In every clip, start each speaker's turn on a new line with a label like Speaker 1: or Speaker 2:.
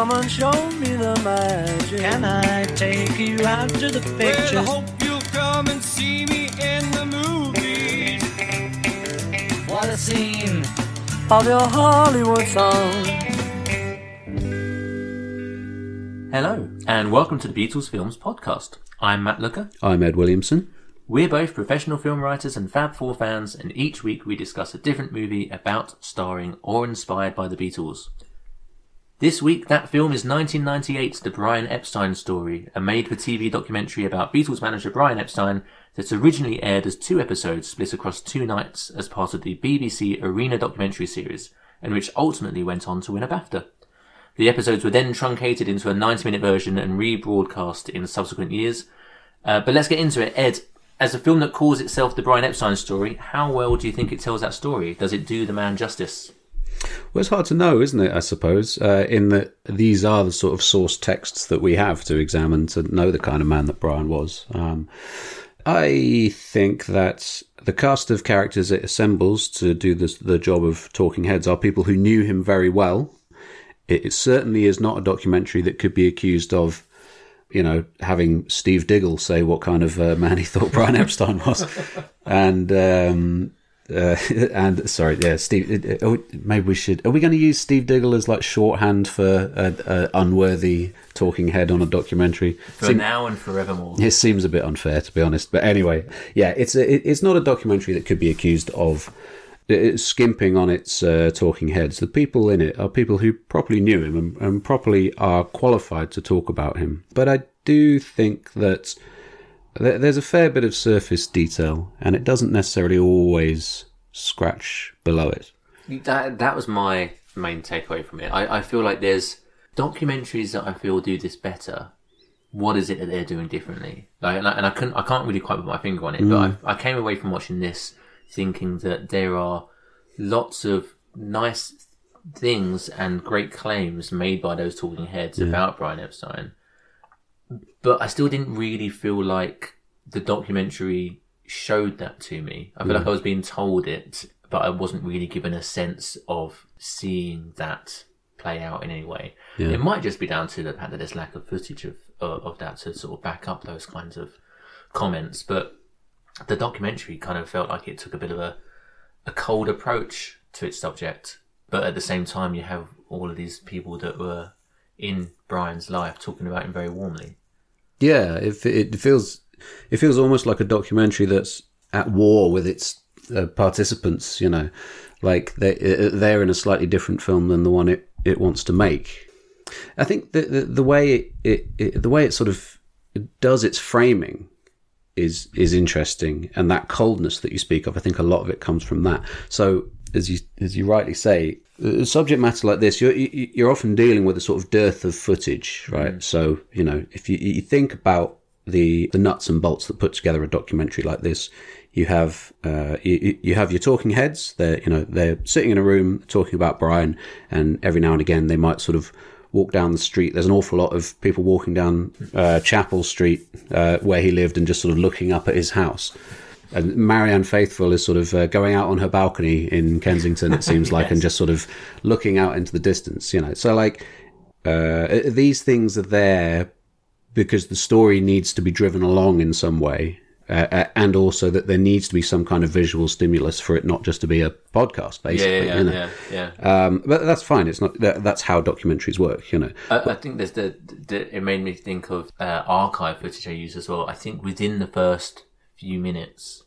Speaker 1: Come and show me the magic.
Speaker 2: Can I take you out to the pictures?
Speaker 3: Well, I hope you'll come and see me in the movies.
Speaker 2: What a scene!
Speaker 1: Of your Hollywood song.
Speaker 4: Hello, and welcome to the Beatles Films Podcast. I'm Matt Looker.
Speaker 5: I'm Ed Williamson.
Speaker 4: We're both professional film writers and Fab Four fans, and each week we discuss a different movie about, starring, or inspired by the Beatles. This week, that film is 1998's The Brian Epstein Story, a made for TV documentary about Beatles manager Brian Epstein that originally aired as two episodes split across two nights as part of the BBC Arena documentary series, and which ultimately went on to win a BAFTA. The episodes were then truncated into a 90 minute version and rebroadcast in subsequent years. Uh, but let's get into it. Ed, as a film that calls itself The Brian Epstein Story, how well do you think it tells that story? Does it do the man justice?
Speaker 5: Well, it's hard to know, isn't it? I suppose, uh, in that these are the sort of source texts that we have to examine to know the kind of man that Brian was. Um, I think that the cast of characters it assembles to do this, the job of talking heads are people who knew him very well. It, it certainly is not a documentary that could be accused of, you know, having Steve Diggle say what kind of uh, man he thought Brian Epstein was, and um, uh, and sorry, yeah, Steve. Oh, maybe we should. Are we going to use Steve Diggle as like shorthand for a, a unworthy talking head on a documentary?
Speaker 4: For
Speaker 5: Seem-
Speaker 4: now and forevermore.
Speaker 5: it seems a bit unfair, to be honest. But anyway, yeah, it's a, it's not a documentary that could be accused of uh, skimping on its uh, talking heads. The people in it are people who properly knew him and, and properly are qualified to talk about him. But I do think that there's a fair bit of surface detail, and it doesn't necessarily always scratch below it.
Speaker 4: That that was my main takeaway from it. I, I feel like there's documentaries that I feel do this better. What is it that they're doing differently? Like, and I, and I couldn't, I can't really quite put my finger on it. But mm. I, I came away from watching this thinking that there are lots of nice things and great claims made by those talking heads about Brian Epstein. But I still didn't really feel like the documentary showed that to me. I feel like mm. I was being told it, but I wasn't really given a sense of seeing that play out in any way.
Speaker 5: Yeah.
Speaker 4: It might just be down to the fact that there's lack of footage of of of that to sort of back up those kinds of comments. But the documentary kind of felt like it took a bit of a a cold approach to its subject, but at the same time, you have all of these people that were in Brian's life talking about him very warmly.
Speaker 5: Yeah, it, it feels it feels almost like a documentary that's at war with its uh, participants. You know, like they uh, they're in a slightly different film than the one it, it wants to make. I think the the, the way it, it, it the way it sort of does its framing is is interesting, and that coldness that you speak of, I think a lot of it comes from that. So as you as you rightly say, subject matter like this, you're you're often dealing with a sort of dearth of footage, right? So you know, if you, you think about the the nuts and bolts that put together a documentary like this, you have uh, you, you have your talking heads. They're you know they're sitting in a room talking about Brian, and every now and again they might sort of walk down the street. There's an awful lot of people walking down uh, Chapel Street uh, where he lived and just sort of looking up at his house. And Marianne Faithfull is sort of uh, going out on her balcony in Kensington, it seems like, and just sort of looking out into the distance, you know. So, like, uh, these things are there because the story needs to be driven along in some way. Uh, uh, and also that there needs to be some kind of visual stimulus for it not just to be a podcast, basically.
Speaker 4: Yeah, yeah,
Speaker 5: you know?
Speaker 4: yeah, yeah.
Speaker 5: Um, but that's fine. It's not. That, that's how documentaries work, you know.
Speaker 4: I, I think there's the, the. It made me think of uh, archive footage I use as well. I think within the first few minutes,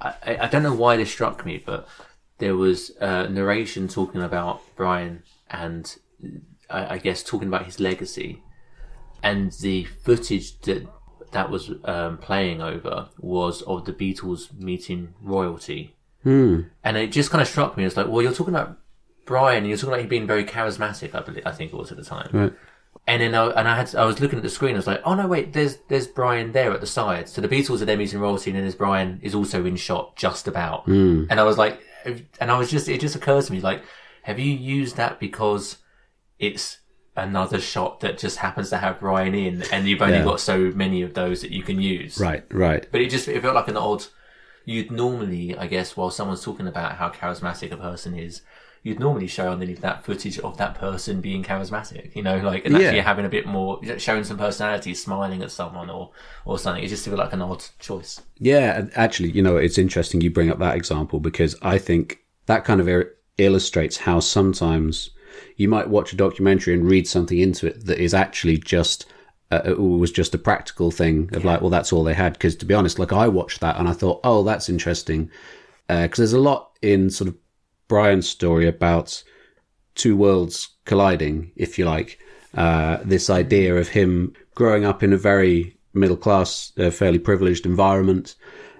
Speaker 4: I, I, I don't know why this struck me, but there was uh, narration talking about Brian and I, I guess talking about his legacy, and the footage that that was um, playing over was of the Beatles meeting royalty. And it just kind of struck me as like, well, you're talking about Brian, and you're talking about him being very charismatic. I believe, I think it was at the time.
Speaker 5: Right.
Speaker 4: And then I, and I had I was looking at the screen. I was like, oh no, wait, there's there's Brian there at the side. So the Beatles are there meeting royalty, and then there's Brian is also in shot just about. Hmm. And I was like, and I was just it just occurs to me like, have you used that because it's another shot that just happens to have Brian in, and you've only
Speaker 5: Yeah.
Speaker 4: got so many of those that you can use.
Speaker 5: Right, right.
Speaker 4: But it just it felt like an odd. You'd normally, I guess, while someone's talking about how charismatic a person is, you'd normally show underneath that footage of that person being charismatic. You know, like and
Speaker 5: Yeah.
Speaker 4: actually having a bit more, showing some personality, smiling at someone or or something. It just felt like an odd choice.
Speaker 5: Yeah, actually, you know, it's interesting you bring up that example because I think that kind of ir- illustrates how sometimes you might watch a documentary and read something into it that is actually just uh, it was just a practical thing of like, well, that's all they had. Because to be honest, like I watched that and I thought, oh, that's interesting, because there's a lot in sort of Brian's story about two worlds colliding, if you like. Uh, this idea of him growing up in a very middle class, uh, fairly privileged environment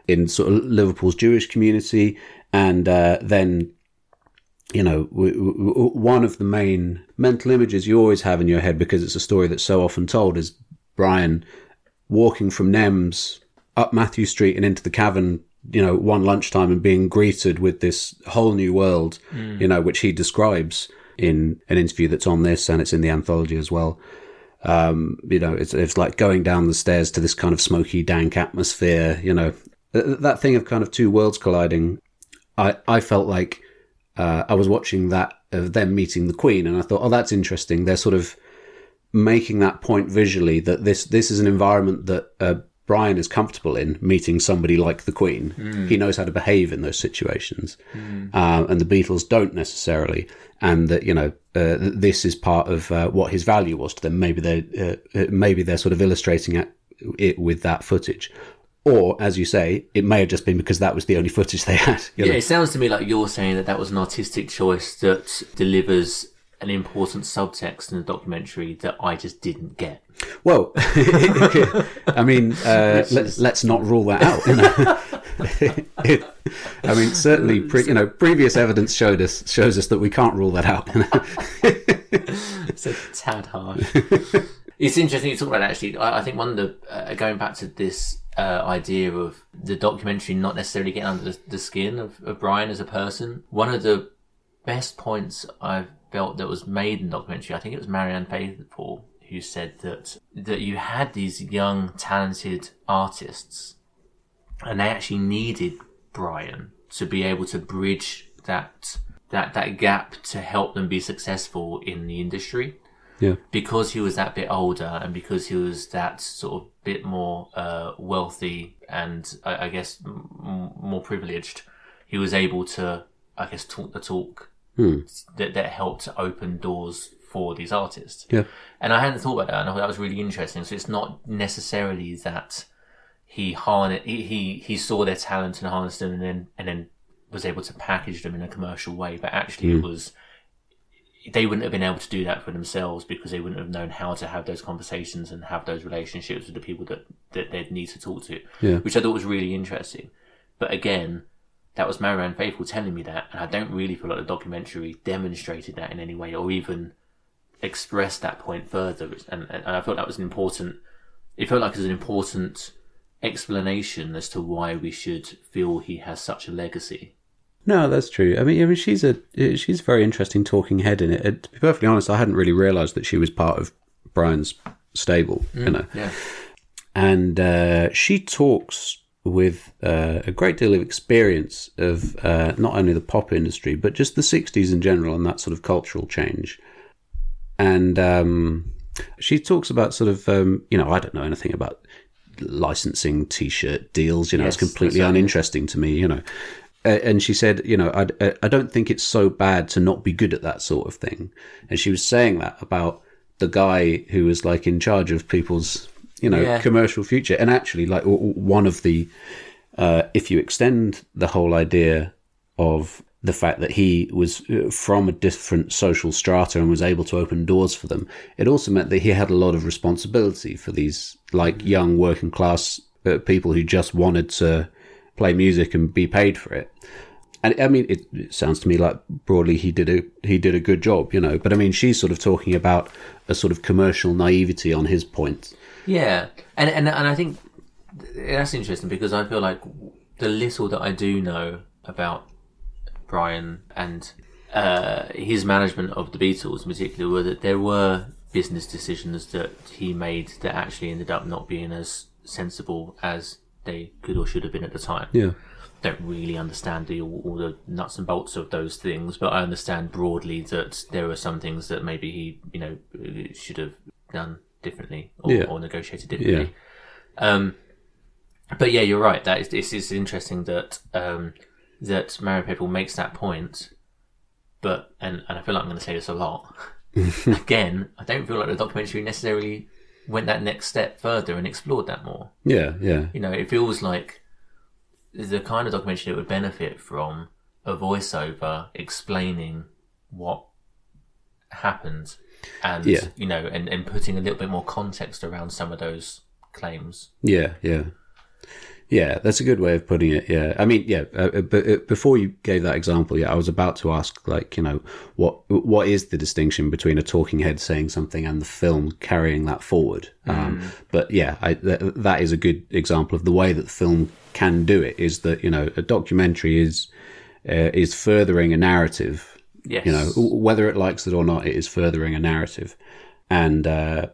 Speaker 5: in sort of Liverpool's Jewish community, and uh, then you know, w- w- one of the main mental images you always have in your head because it's a story that's so often told is Brian walking from Nems up Mathew Street and into the cavern, you know, one lunchtime and being greeted with this whole new world, you know, which he describes in an interview that's on this and it's in the anthology as well. Um, you know, it's, it's like going down the stairs to this kind of smoky, dank atmosphere, you know, Th- that thing of kind of two worlds colliding. I, I felt like uh, I was watching that of them meeting the Queen, and I thought, oh, that's interesting. They're sort of making that point visually that this this is an environment that uh, Brian is comfortable in, meeting somebody like the Queen. He knows how to behave in those situations, um, and the Beatles don't necessarily. And that you know, uh, this is part of uh, what his value was to them. Maybe they uh, uh, maybe they're sort of illustrating it, it with that footage. Or, as you say, it may have just been because that was the only footage they had. you
Speaker 4: Yeah, it sounds to me like you're saying that that was an artistic choice that delivers an important subtext in the documentary that I just didn't get.
Speaker 5: Well, I mean, uh, let's let's not rule that out. You know? I mean, certainly, pre- you know, previous evidence showed us shows us that we can't rule that out. you know?
Speaker 4: It's a tad harsh. it's interesting you talk about actually. I, I think one of the uh, going back to this uh, idea of the documentary not necessarily getting under the, the skin of, of Brian as a person. One of the best points I've felt that was made in the documentary, I think it was Marianne Faithfull who said that that you had these young talented artists and they actually needed Brian to be able to bridge that that that gap to help them be successful in the industry.
Speaker 5: Yeah,
Speaker 4: because he was that bit older and because he was that sort of bit more uh, wealthy and I, I guess m- more privileged, he was able to, I guess, talk the talk Hmm. that, that helped to open doors for these artists.
Speaker 5: yeah,
Speaker 4: And I hadn't thought about that, and I thought that was really interesting. So it's not necessarily that he harness he, he he saw their talent and harnessed them, and then and then was able to package them in a commercial way. But actually, it hmm. was they wouldn't have been able to do that for themselves because they wouldn't have known how to have those conversations and have those relationships with the people that, that they'd need to talk to,
Speaker 5: Yeah.
Speaker 4: which I thought was really interesting. But again, that was Marianne Faithfull telling me that, and I don't really feel like the documentary demonstrated that in any way or even expressed that point further. And, and I felt that was an important, it felt like it was an important explanation as to why we should feel he has such a legacy.
Speaker 5: No, that's true. I mean, I mean, she's a she's a very interesting talking head in it. To be perfectly honest, I hadn't really realised that she was part of Brian's stable. you know,
Speaker 4: Yeah.
Speaker 5: and uh, she talks with uh, a great deal of experience of uh, not only the pop industry but just the '60s in general and that sort of cultural change. And um, she talks about sort of um, you know I don't know anything about licensing T-shirt deals. You know,
Speaker 4: Yes,
Speaker 5: it's completely
Speaker 4: right.
Speaker 5: uninteresting to me. You know. Uh, and she said, you know, I, I don't think it's so bad to not be good at that sort of thing. And she was saying that about the guy who was like in charge of people's, you know,
Speaker 4: Yeah.
Speaker 5: commercial future. And actually, like one of the, uh, if you extend the whole idea of the fact that he was uh, from a different social strata and was able to open doors for them, it also meant that he had a lot of responsibility for these like young working class uh, people who just wanted to play music and be paid for it. And I mean, it, it sounds to me like broadly he did a he did a good job, you know. But I mean, she's sort of talking about a sort of commercial naivety on his point.
Speaker 4: Yeah, and and and I think that's interesting because I feel like the little that I do know about Brian and uh, his management of the Beatles, in particular, were that there were business decisions that he made that actually ended up not being as sensible as they could or should have been at the time.
Speaker 5: Yeah,
Speaker 4: Don't really understand the all, all the nuts and bolts of those things, but I understand broadly that there were some things that maybe he, you know, should have done differently or,
Speaker 5: Yeah.
Speaker 4: or negotiated differently. Um, but yeah, you're right. That is, it's, it's interesting that um, that Marion People makes that point, but and, and I feel like I'm going to say this a lot. Again, I don't feel like the documentary necessarily went that next step further and explored that more.
Speaker 5: yeah, yeah,
Speaker 4: You know, it feels like the kind of documentary that would benefit from a voiceover explaining what happened and
Speaker 5: Yeah.
Speaker 4: you know and, and putting a little bit more context around some of those claims
Speaker 5: yeah, yeah. Yeah, that's a good way of putting it. Yeah, I mean, yeah. Uh, but uh, before you gave that example, yeah, I was about to ask, like, you know, what what is the distinction between a talking head saying something and the film carrying that forward? Um, but yeah, I, th- that is a good example of the way that the film can do it. Is that you know a documentary is uh, is furthering a narrative
Speaker 4: yes
Speaker 5: you know whether it likes it or not it is furthering a narrative. And uh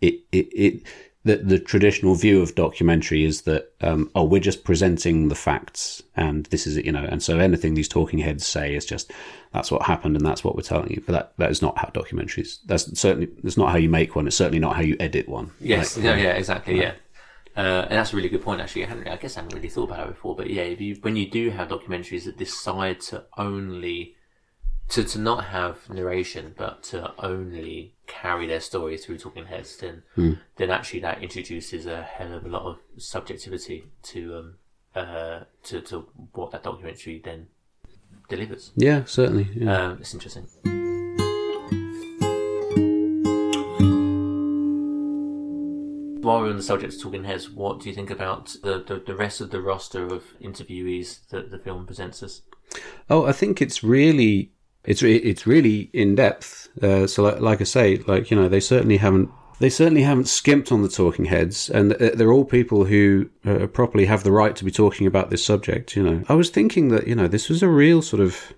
Speaker 5: it it, it the, the traditional view of documentary is that um, oh we're just presenting the facts and this is it you know and so anything these talking heads say is just that's what happened and that's what we're telling you. But that that is not how documentaries that's certainly that's not how you make one. It's certainly not how you edit one.
Speaker 4: Yes.
Speaker 5: Like,
Speaker 4: no, yeah exactly. yeah. Uh, and that's a really good point actually I, guess I haven't really thought about it before but yeah if you when you do have documentaries that decide to only to, to not have narration but to only carry their story through talking heads then then actually that introduces a hell of a lot of subjectivity to um uh to, to what that documentary then delivers.
Speaker 5: Yeah certainly yeah.
Speaker 4: um, it's interesting. While we're on the subject of talking heads what do you think about the, the, the rest of the roster of interviewees that the film presents us?
Speaker 5: Oh, I think it's really it's it's really in depth. Uh, so, like, like I say, like you know, they certainly haven't they certainly haven't skimped on the talking heads, and they're all people who uh, properly have the right to be talking about this subject. You know, I was thinking that you know this was a real sort of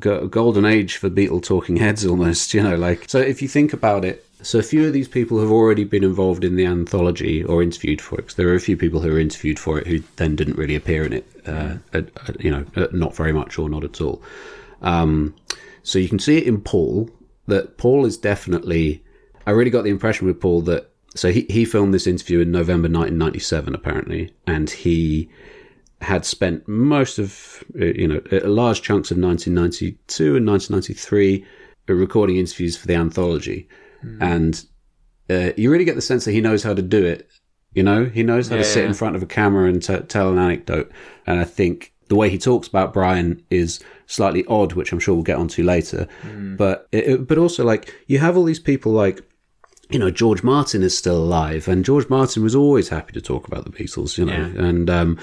Speaker 5: go- golden age for Beatle talking heads, almost. You know, like so if you think about it. So a few of these people have already been involved in the anthology or interviewed for it. 'cause there are a few people who were interviewed for it who then didn't really appear in it. Uh, uh, uh, you know, not very much or not at all. Um, so you can see it in Paul that Paul is definitely. I really got the impression with Paul that so he he filmed this interview in November 1997 apparently, and he had spent most of uh, you know large chunks of 1992 and 1993 uh, recording interviews for the anthology, and uh, you really get the sense that he knows how to do it You know, he knows how to sit
Speaker 4: yeah.
Speaker 5: in front of a camera and t- tell an anecdote. And I think the way he talks about Brian is slightly odd, which I'm sure we'll get onto later.
Speaker 4: Hmm.
Speaker 5: But it, it- but also like you have all these people like you know George Martin is still alive, and George Martin was always happy to talk about the Beatles. You know,
Speaker 4: Yeah.
Speaker 5: and um,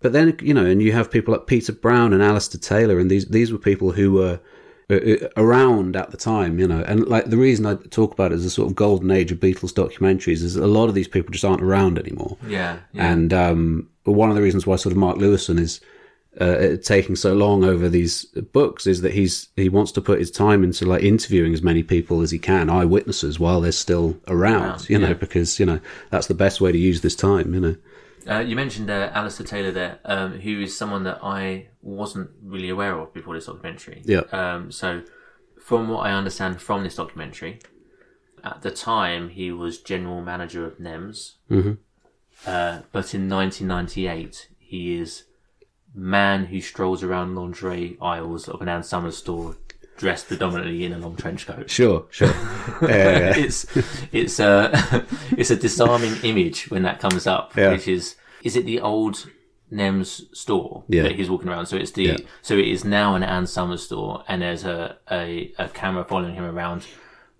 Speaker 5: but then you know, and you have people like Peter Brown and Alistair Taylor, and these these were people who were uh, uh, around at the time, you know, and like the reason I talk about it as a sort of golden age of Beatles documentaries is a lot of these people just aren't around anymore.
Speaker 4: Yeah, yeah.
Speaker 5: And um, one of the reasons why sort of Mark Lewisohn is uh, taking so long over these books is that he's he wants to put his time into like interviewing as many people as he can, eyewitnesses, while they're still around.
Speaker 4: Around,
Speaker 5: you know,
Speaker 4: yeah.
Speaker 5: because you know that's the best way to use this time. You know.
Speaker 4: Uh, you mentioned uh, Alistair Taylor there, um, who is someone that I wasn't really aware of before this documentary.
Speaker 5: Yeah.
Speaker 4: Um, so, from what I understand from this documentary, at the time he was general manager of NEMS,
Speaker 5: Mm-hmm.
Speaker 4: uh, but in 1998 he is man who strolls around lingerie aisles of an Ann Summers store, dressed predominantly in a long trench coat.
Speaker 5: Sure, sure.
Speaker 4: it's it's uh, a it's a disarming image when that comes up,
Speaker 5: Yeah.
Speaker 4: which is is it the old Nems store
Speaker 5: Yeah.
Speaker 4: that he's walking around? So it's the
Speaker 5: Yeah.
Speaker 4: so it is now an Ann Summers store, and there's a, a a camera following him around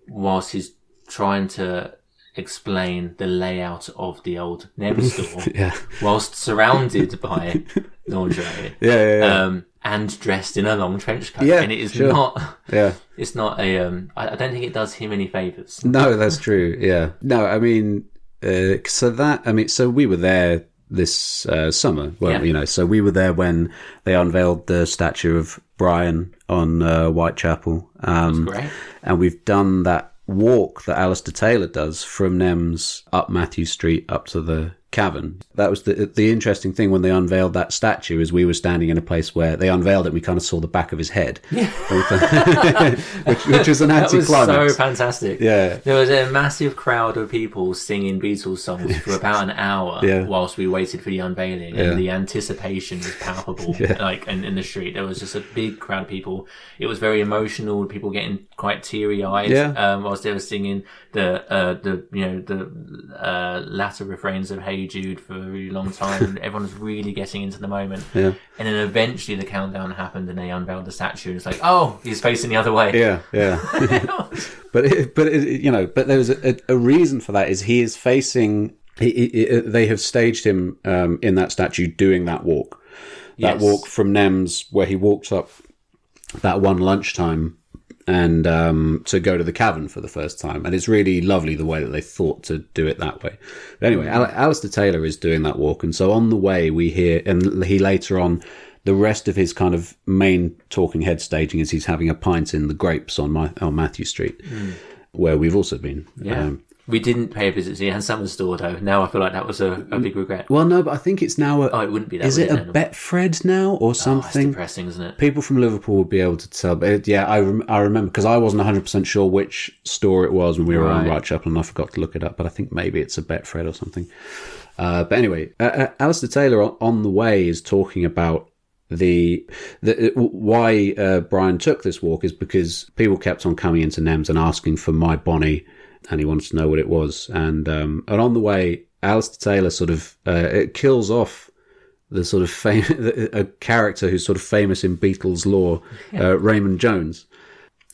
Speaker 4: whilst he's trying to explain the layout of the old Nems store,
Speaker 5: Yeah.
Speaker 4: whilst surrounded by lingerie.
Speaker 5: Yeah, yeah, yeah.
Speaker 4: Um, and dressed in a long trench coat,
Speaker 5: Yeah,
Speaker 4: and it is
Speaker 5: sure.
Speaker 4: not.
Speaker 5: yeah.
Speaker 4: It's not a. Um, I, I don't think it does him any favors.
Speaker 5: No, that's true. Yeah. No, I mean, uh, so that, I mean, so we were there this uh, summer. Well,
Speaker 4: Yeah.
Speaker 5: you know, so we were there when they unveiled the statue of Brian on uh, Whitechapel. Um,
Speaker 4: Great.
Speaker 5: and we've done that walk that Alistair Taylor does from Nems up Mathew Street up to the cavern. That was the the interesting thing when they unveiled that statue is we were standing in a place where they unveiled it. We kind of saw the back of his head, yeah. which, which was an
Speaker 4: That was
Speaker 5: anticlimax.
Speaker 4: so fantastic.
Speaker 5: Yeah.
Speaker 4: There was a massive crowd of people singing Beatles songs for about an hour
Speaker 5: Yeah.
Speaker 4: whilst we waited for the unveiling,
Speaker 5: Yeah.
Speaker 4: and the anticipation was palpable. Like in, in the street, there was just a big crowd of people. It was very emotional. People getting quite teary eyed
Speaker 5: Yeah.
Speaker 4: um, whilst they were singing the uh, the you know the uh, latter refrains of "Hey Jude" for a really long time. Everyone was really getting into the moment.
Speaker 5: Yeah.
Speaker 4: And then eventually the countdown happened, and they unveiled the statue. And it's like, oh, he's facing the other way.
Speaker 5: Yeah, yeah. but it, but it, you know, but there's a, a reason for that. Is he is facing? He, he, they have staged him um, in that statue doing that walk, that
Speaker 4: Yes.
Speaker 5: walk from Nems where he walks up that one lunchtime and um, to go to the cavern for the first time. And it's really lovely the way that they thought to do it that way. But anyway, Al- Alistair Taylor is doing that walk. And so on the way, we hear, and he later on, the rest of his kind of main talking head staging is he's having a pint in the grapes on, my, on Mathew Street, where we've also been.
Speaker 4: Yeah.
Speaker 5: Um,
Speaker 4: we didn't pay a visit to the Summers store though. Now I feel like that was a, a big regret.
Speaker 5: well, no, but I think it's now a.
Speaker 4: Oh, it wouldn't be that.
Speaker 5: is it a? Betfred now or
Speaker 4: Oh,
Speaker 5: something?
Speaker 4: depressing, isn't it?
Speaker 5: people from Liverpool would be able to tell. But it, yeah, I, rem- I remember because I wasn't 100% sure which store it was when we were on
Speaker 4: Right.
Speaker 5: Whitechapel and I forgot to look it up. But I think maybe it's a Betfred or something. Uh, but anyway, uh, uh, Alistair Taylor on, on the way is talking about the, the why uh, Brian took this walk is because people kept on coming into Nems and asking for my Bonnie, and he wanted to know what it was. And um, and on the way, Alistair Taylor sort of uh, it kills off the sort of fam- a character who's sort of famous in Beatles lore, uh, Raymond Jones,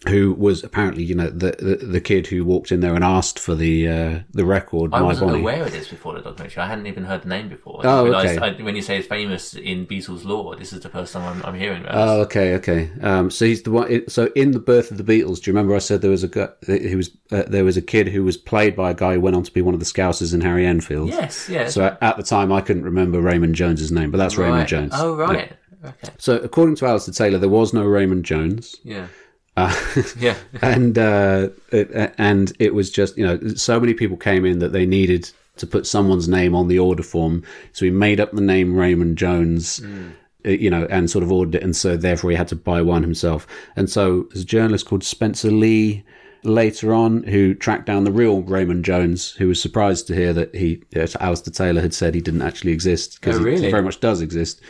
Speaker 5: who was apparently you know the, the the kid who walked in there and asked for the uh, the record.
Speaker 4: I
Speaker 5: My
Speaker 4: wasn't
Speaker 5: Bonnie.
Speaker 4: aware of this before the documentary. I hadn't even heard the name before. I
Speaker 5: Oh, okay.
Speaker 4: I, when you say it's famous in Beatles lore, this is the first time I'm, I'm hearing about
Speaker 5: Oh, okay, okay. Um, so he's the one. So in the birth of the Beatles, do you remember I said there was a guy, he was uh, there was a kid who was played by a guy who went on to be one of the Scousers in Harry Enfield.
Speaker 4: Yes, yes.
Speaker 5: So at, at the time, I couldn't remember Raymond Jones's name, but that's Raymond
Speaker 4: Right.
Speaker 5: Jones.
Speaker 4: Oh, right. Okay.
Speaker 5: So according to Alistair Taylor, there was no Raymond Jones.
Speaker 4: Yeah.
Speaker 5: Uh,
Speaker 4: Yeah.
Speaker 5: and uh, it, and it was just you know so many people came in that they needed to put someone's name on the order form, so he made up the name Raymond Jones. uh, You know, and sort of ordered it, and so therefore he had to buy one himself. And so there's a journalist called Spencer Leigh later on who tracked down the real Raymond Jones, who was surprised to hear that he, Alistair Taylor had said he didn't actually exist because
Speaker 4: Oh, really?
Speaker 5: he very much does exist.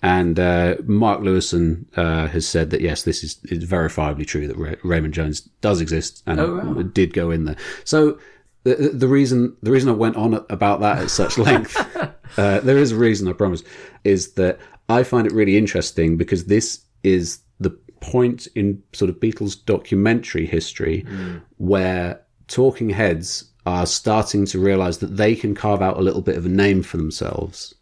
Speaker 5: And uh, Mark Lewisohn uh, has said that yes, this is it's verifiably true that Ray- Raymond Jones does exist and
Speaker 4: Oh, wow.
Speaker 5: did go in there. So the, the reason the reason I went on about that at such length, uh, there is a reason I promise, is that I find it really interesting because this is the point in sort of Beatles documentary history where talking heads are starting to realize that they can carve out a little bit of a name for themselves.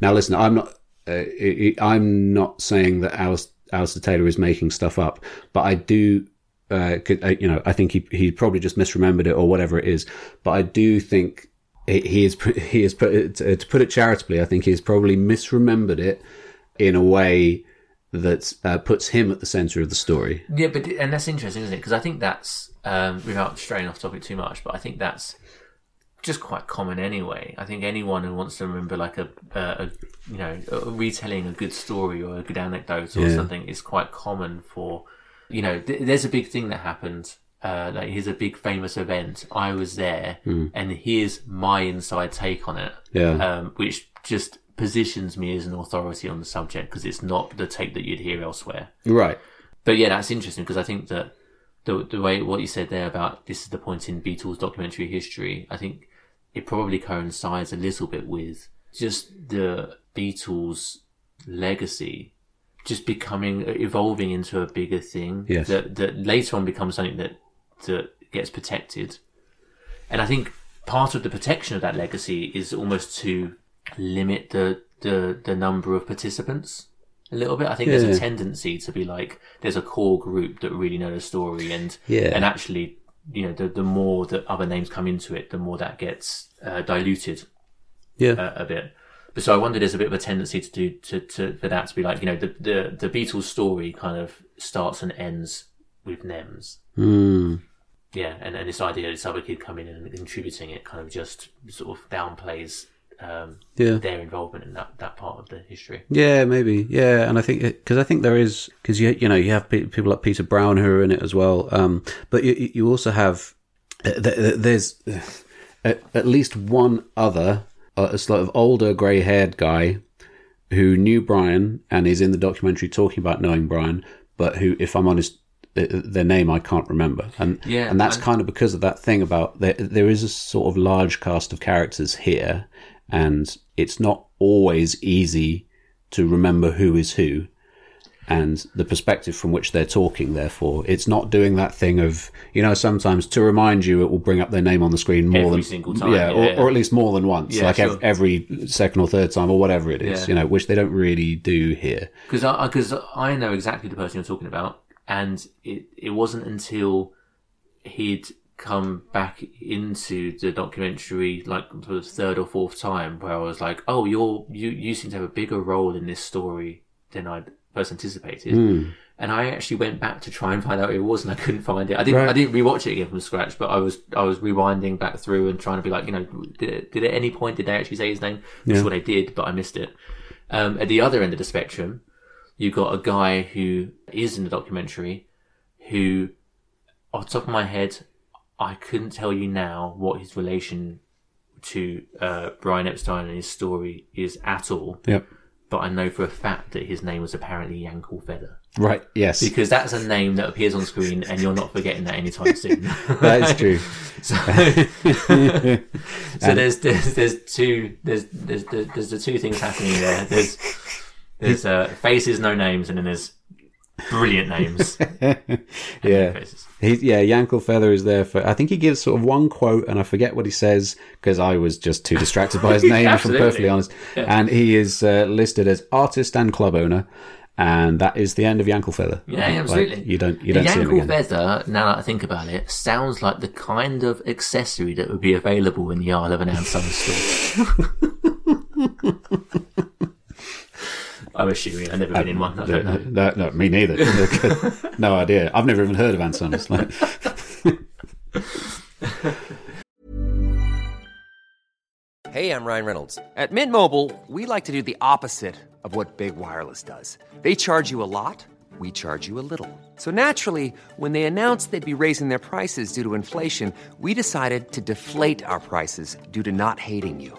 Speaker 5: Now, listen, I'm not. Uh, I- I- I'm not saying that Alice, Alistair Taylor is making stuff up, but I do. Uh, uh, you know, I think he he probably just misremembered it or whatever it is. But I do think he he is he is put it, to put it charitably. I think he has probably misremembered it in a way that uh, puts him at the center of the story.
Speaker 4: Yeah, but and that's interesting, isn't it? Because I think that's um, without straying off topic too much, but I think that's just quite common anyway. I think anyone who wants to remember like a, a, a you know a retelling a good story or a good anecdote or
Speaker 5: Yeah.
Speaker 4: something is quite common for you know. Th- there's a big thing that happened. Uh, like here's a big famous event. I was there, and here's my inside take on it.
Speaker 5: Yeah.
Speaker 4: um, which just positions me as an authority on the subject because it's not the take that you'd hear elsewhere.
Speaker 5: Right.
Speaker 4: But yeah, that's interesting because I think that the the way what you said there about this is the point in Beatles documentary history, I think it probably coincides a little bit with just the Beatles legacy just becoming uh, evolving into a bigger thing
Speaker 5: Yes.
Speaker 4: that that later on becomes something that that gets protected. And I think part of the protection of that legacy is almost to limit the the, the number of participants a little bit. I think there's a tendency to be like there's a core group that really know the story and
Speaker 5: Yeah.
Speaker 4: and actually you know the the more that other names come into it, the more that gets uh, diluted
Speaker 5: Yeah.
Speaker 4: uh, a bit. But so I wonder there's a bit of a tendency to do to, to for that to be like you know the the the Beatles story kind of starts and ends with Nems.
Speaker 5: Hmm.
Speaker 4: Yeah, and, and this idea of this other kid coming in and contributing it kind of just sort of downplays um,
Speaker 5: Yeah.
Speaker 4: their involvement in that, that part of the history.
Speaker 5: Yeah, maybe. Yeah, and I think because I think there is because you you know you have people like Peter Brown who are in it as well. Um, but you you also have uh, th- th- there's uh, at, at least one other uh, a sort of older grey haired guy who knew Brian and is in the documentary talking about knowing Brian, but who, if I'm honest. Their name I can't remember, and
Speaker 4: Yeah,
Speaker 5: and that's
Speaker 4: and-
Speaker 5: kind of because of that thing about there. There is a sort of large cast of characters here, and it's not always easy to remember who is who and the perspective from which they're talking therefore it's not doing that thing of you know sometimes to remind you it will bring up their name on the screen more
Speaker 4: Every
Speaker 5: than
Speaker 4: single time,
Speaker 5: yeah,
Speaker 4: yeah,
Speaker 5: or, or at least more than once
Speaker 4: Yeah,
Speaker 5: like ev-
Speaker 4: sure.
Speaker 5: every second or third time or whatever it is
Speaker 4: Yeah.
Speaker 5: you know which they don't really do here
Speaker 4: Because I, because I know exactly the person you're talking about, and it, it wasn't until he'd come back into the documentary like for the third or fourth time where I was like, oh, you're you you seem to have a bigger role in this story than I'd first anticipated.
Speaker 5: Hmm.
Speaker 4: And I actually went back to try and find out who it was, and I couldn't find it. I didn't.
Speaker 5: Right.
Speaker 4: I didn't rewatch it again from scratch, but I was. I was rewinding back through and trying to be like, you know, did, it, did at any point did they actually say his name? I'm
Speaker 5: Yeah.
Speaker 4: sure they did, but I missed it. Um, at the other end of the spectrum, you got a guy who is in the documentary, who, off the top of my head, I couldn't tell you now what his relation to uh, Brian Epstein and his story is at all.
Speaker 5: yep
Speaker 4: But I know for a fact that his name was apparently Yankel Feather
Speaker 5: right yes
Speaker 4: because that's a name that appears on screen, and you're not forgetting that anytime soon.
Speaker 5: that is true
Speaker 4: So, so there's, there's there's two there's there's there's, there's the two things happening there. There's there's uh, faces, no names, and then there's brilliant names.
Speaker 5: yeah. He, yeah, Yankel Feather is there for. I think he gives sort of one quote, and I forget what he says because I was just too distracted by his name, if I'm perfectly honest. And he is uh, listed as artist and club owner, and that is the end of Yankel Feather.
Speaker 4: Yeah,
Speaker 5: Like,
Speaker 4: absolutely.
Speaker 5: you don't, you don't see him
Speaker 4: Yankel feather. Now that I think about it, sounds like the kind of accessory that would be available in the aisle of an Summer store. I'm assuming I've never been in one. Uh, I don't know.
Speaker 5: No, no, me neither. no idea. I've never even heard of Ann Summers. Like,
Speaker 6: Hey, I'm Ryan Reynolds. At Mint Mobile, we like to do the opposite of what Big Wireless does. They charge you a lot, we charge you a little. So naturally, when they announced they'd be raising their prices due to inflation, we decided to deflate our prices due to not hating you.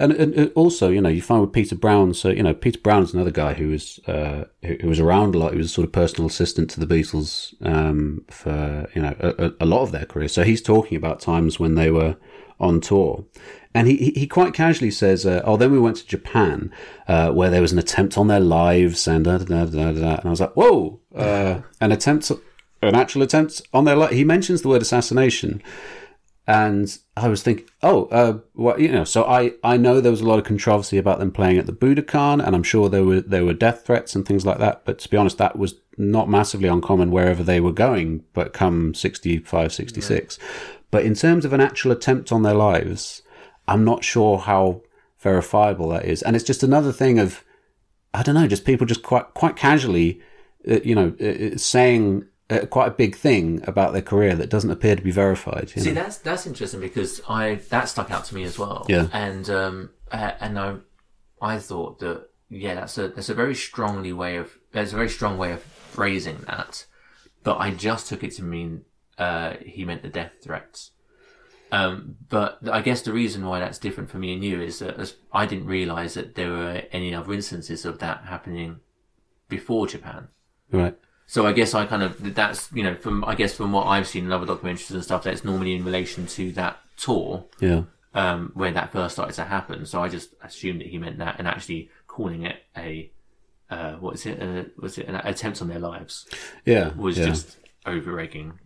Speaker 5: And, and also, you know, you find with Peter Brown. So you know, Peter Brown's another guy who was uh, who, was around a lot. He was a sort of personal assistant to the Beatles um, for you know a, a lot of their career. So he's talking about times when they were on tour, and he he- quite casually says, uh, "Oh, then we went to Japan, uh, where there was an attempt on their lives, and da, da, da, da. and I was like, whoa, uh, an attempt, an actual attempt on their life." He mentions the word assassination, and I was thinking, oh, uh, well, you know, so I, I know there was a lot of controversy about them playing at the Budokan, and I'm sure there were there were death threats and things like that. But to be honest, that was not massively uncommon wherever they were going. But come 65, 66. but in terms of an actual attempt on their lives, I'm not sure how verifiable that is. And it's just another thing of, I don't know, just people just quite quite casually, uh, you know, uh, uh, saying. Uh, quite a big thing about their career that doesn't appear to be verified. You
Speaker 4: See,
Speaker 5: know?
Speaker 4: that's that's interesting because I that stuck out to me as well.
Speaker 5: Yeah.
Speaker 4: and um, uh, and I I thought that yeah, that's a that's a very strongly way of there's a very strong way of phrasing that, but I just took it to mean uh, he meant the death threats. Um, but I guess the reason why that's different for me and you is that as I didn't realize that there were any other instances of that happening before Japan.
Speaker 5: right.
Speaker 4: So I guess I kind of that's you know from I guess from what I've seen in other documentaries and stuff that's normally in relation to that tour
Speaker 5: Yeah.
Speaker 4: um, when that first started to happen. So I just assumed that he meant that and actually calling it a uh, what is it? Uh, was it an attempt on their lives?
Speaker 5: Yeah.
Speaker 4: Was
Speaker 5: yeah.
Speaker 4: just over raking.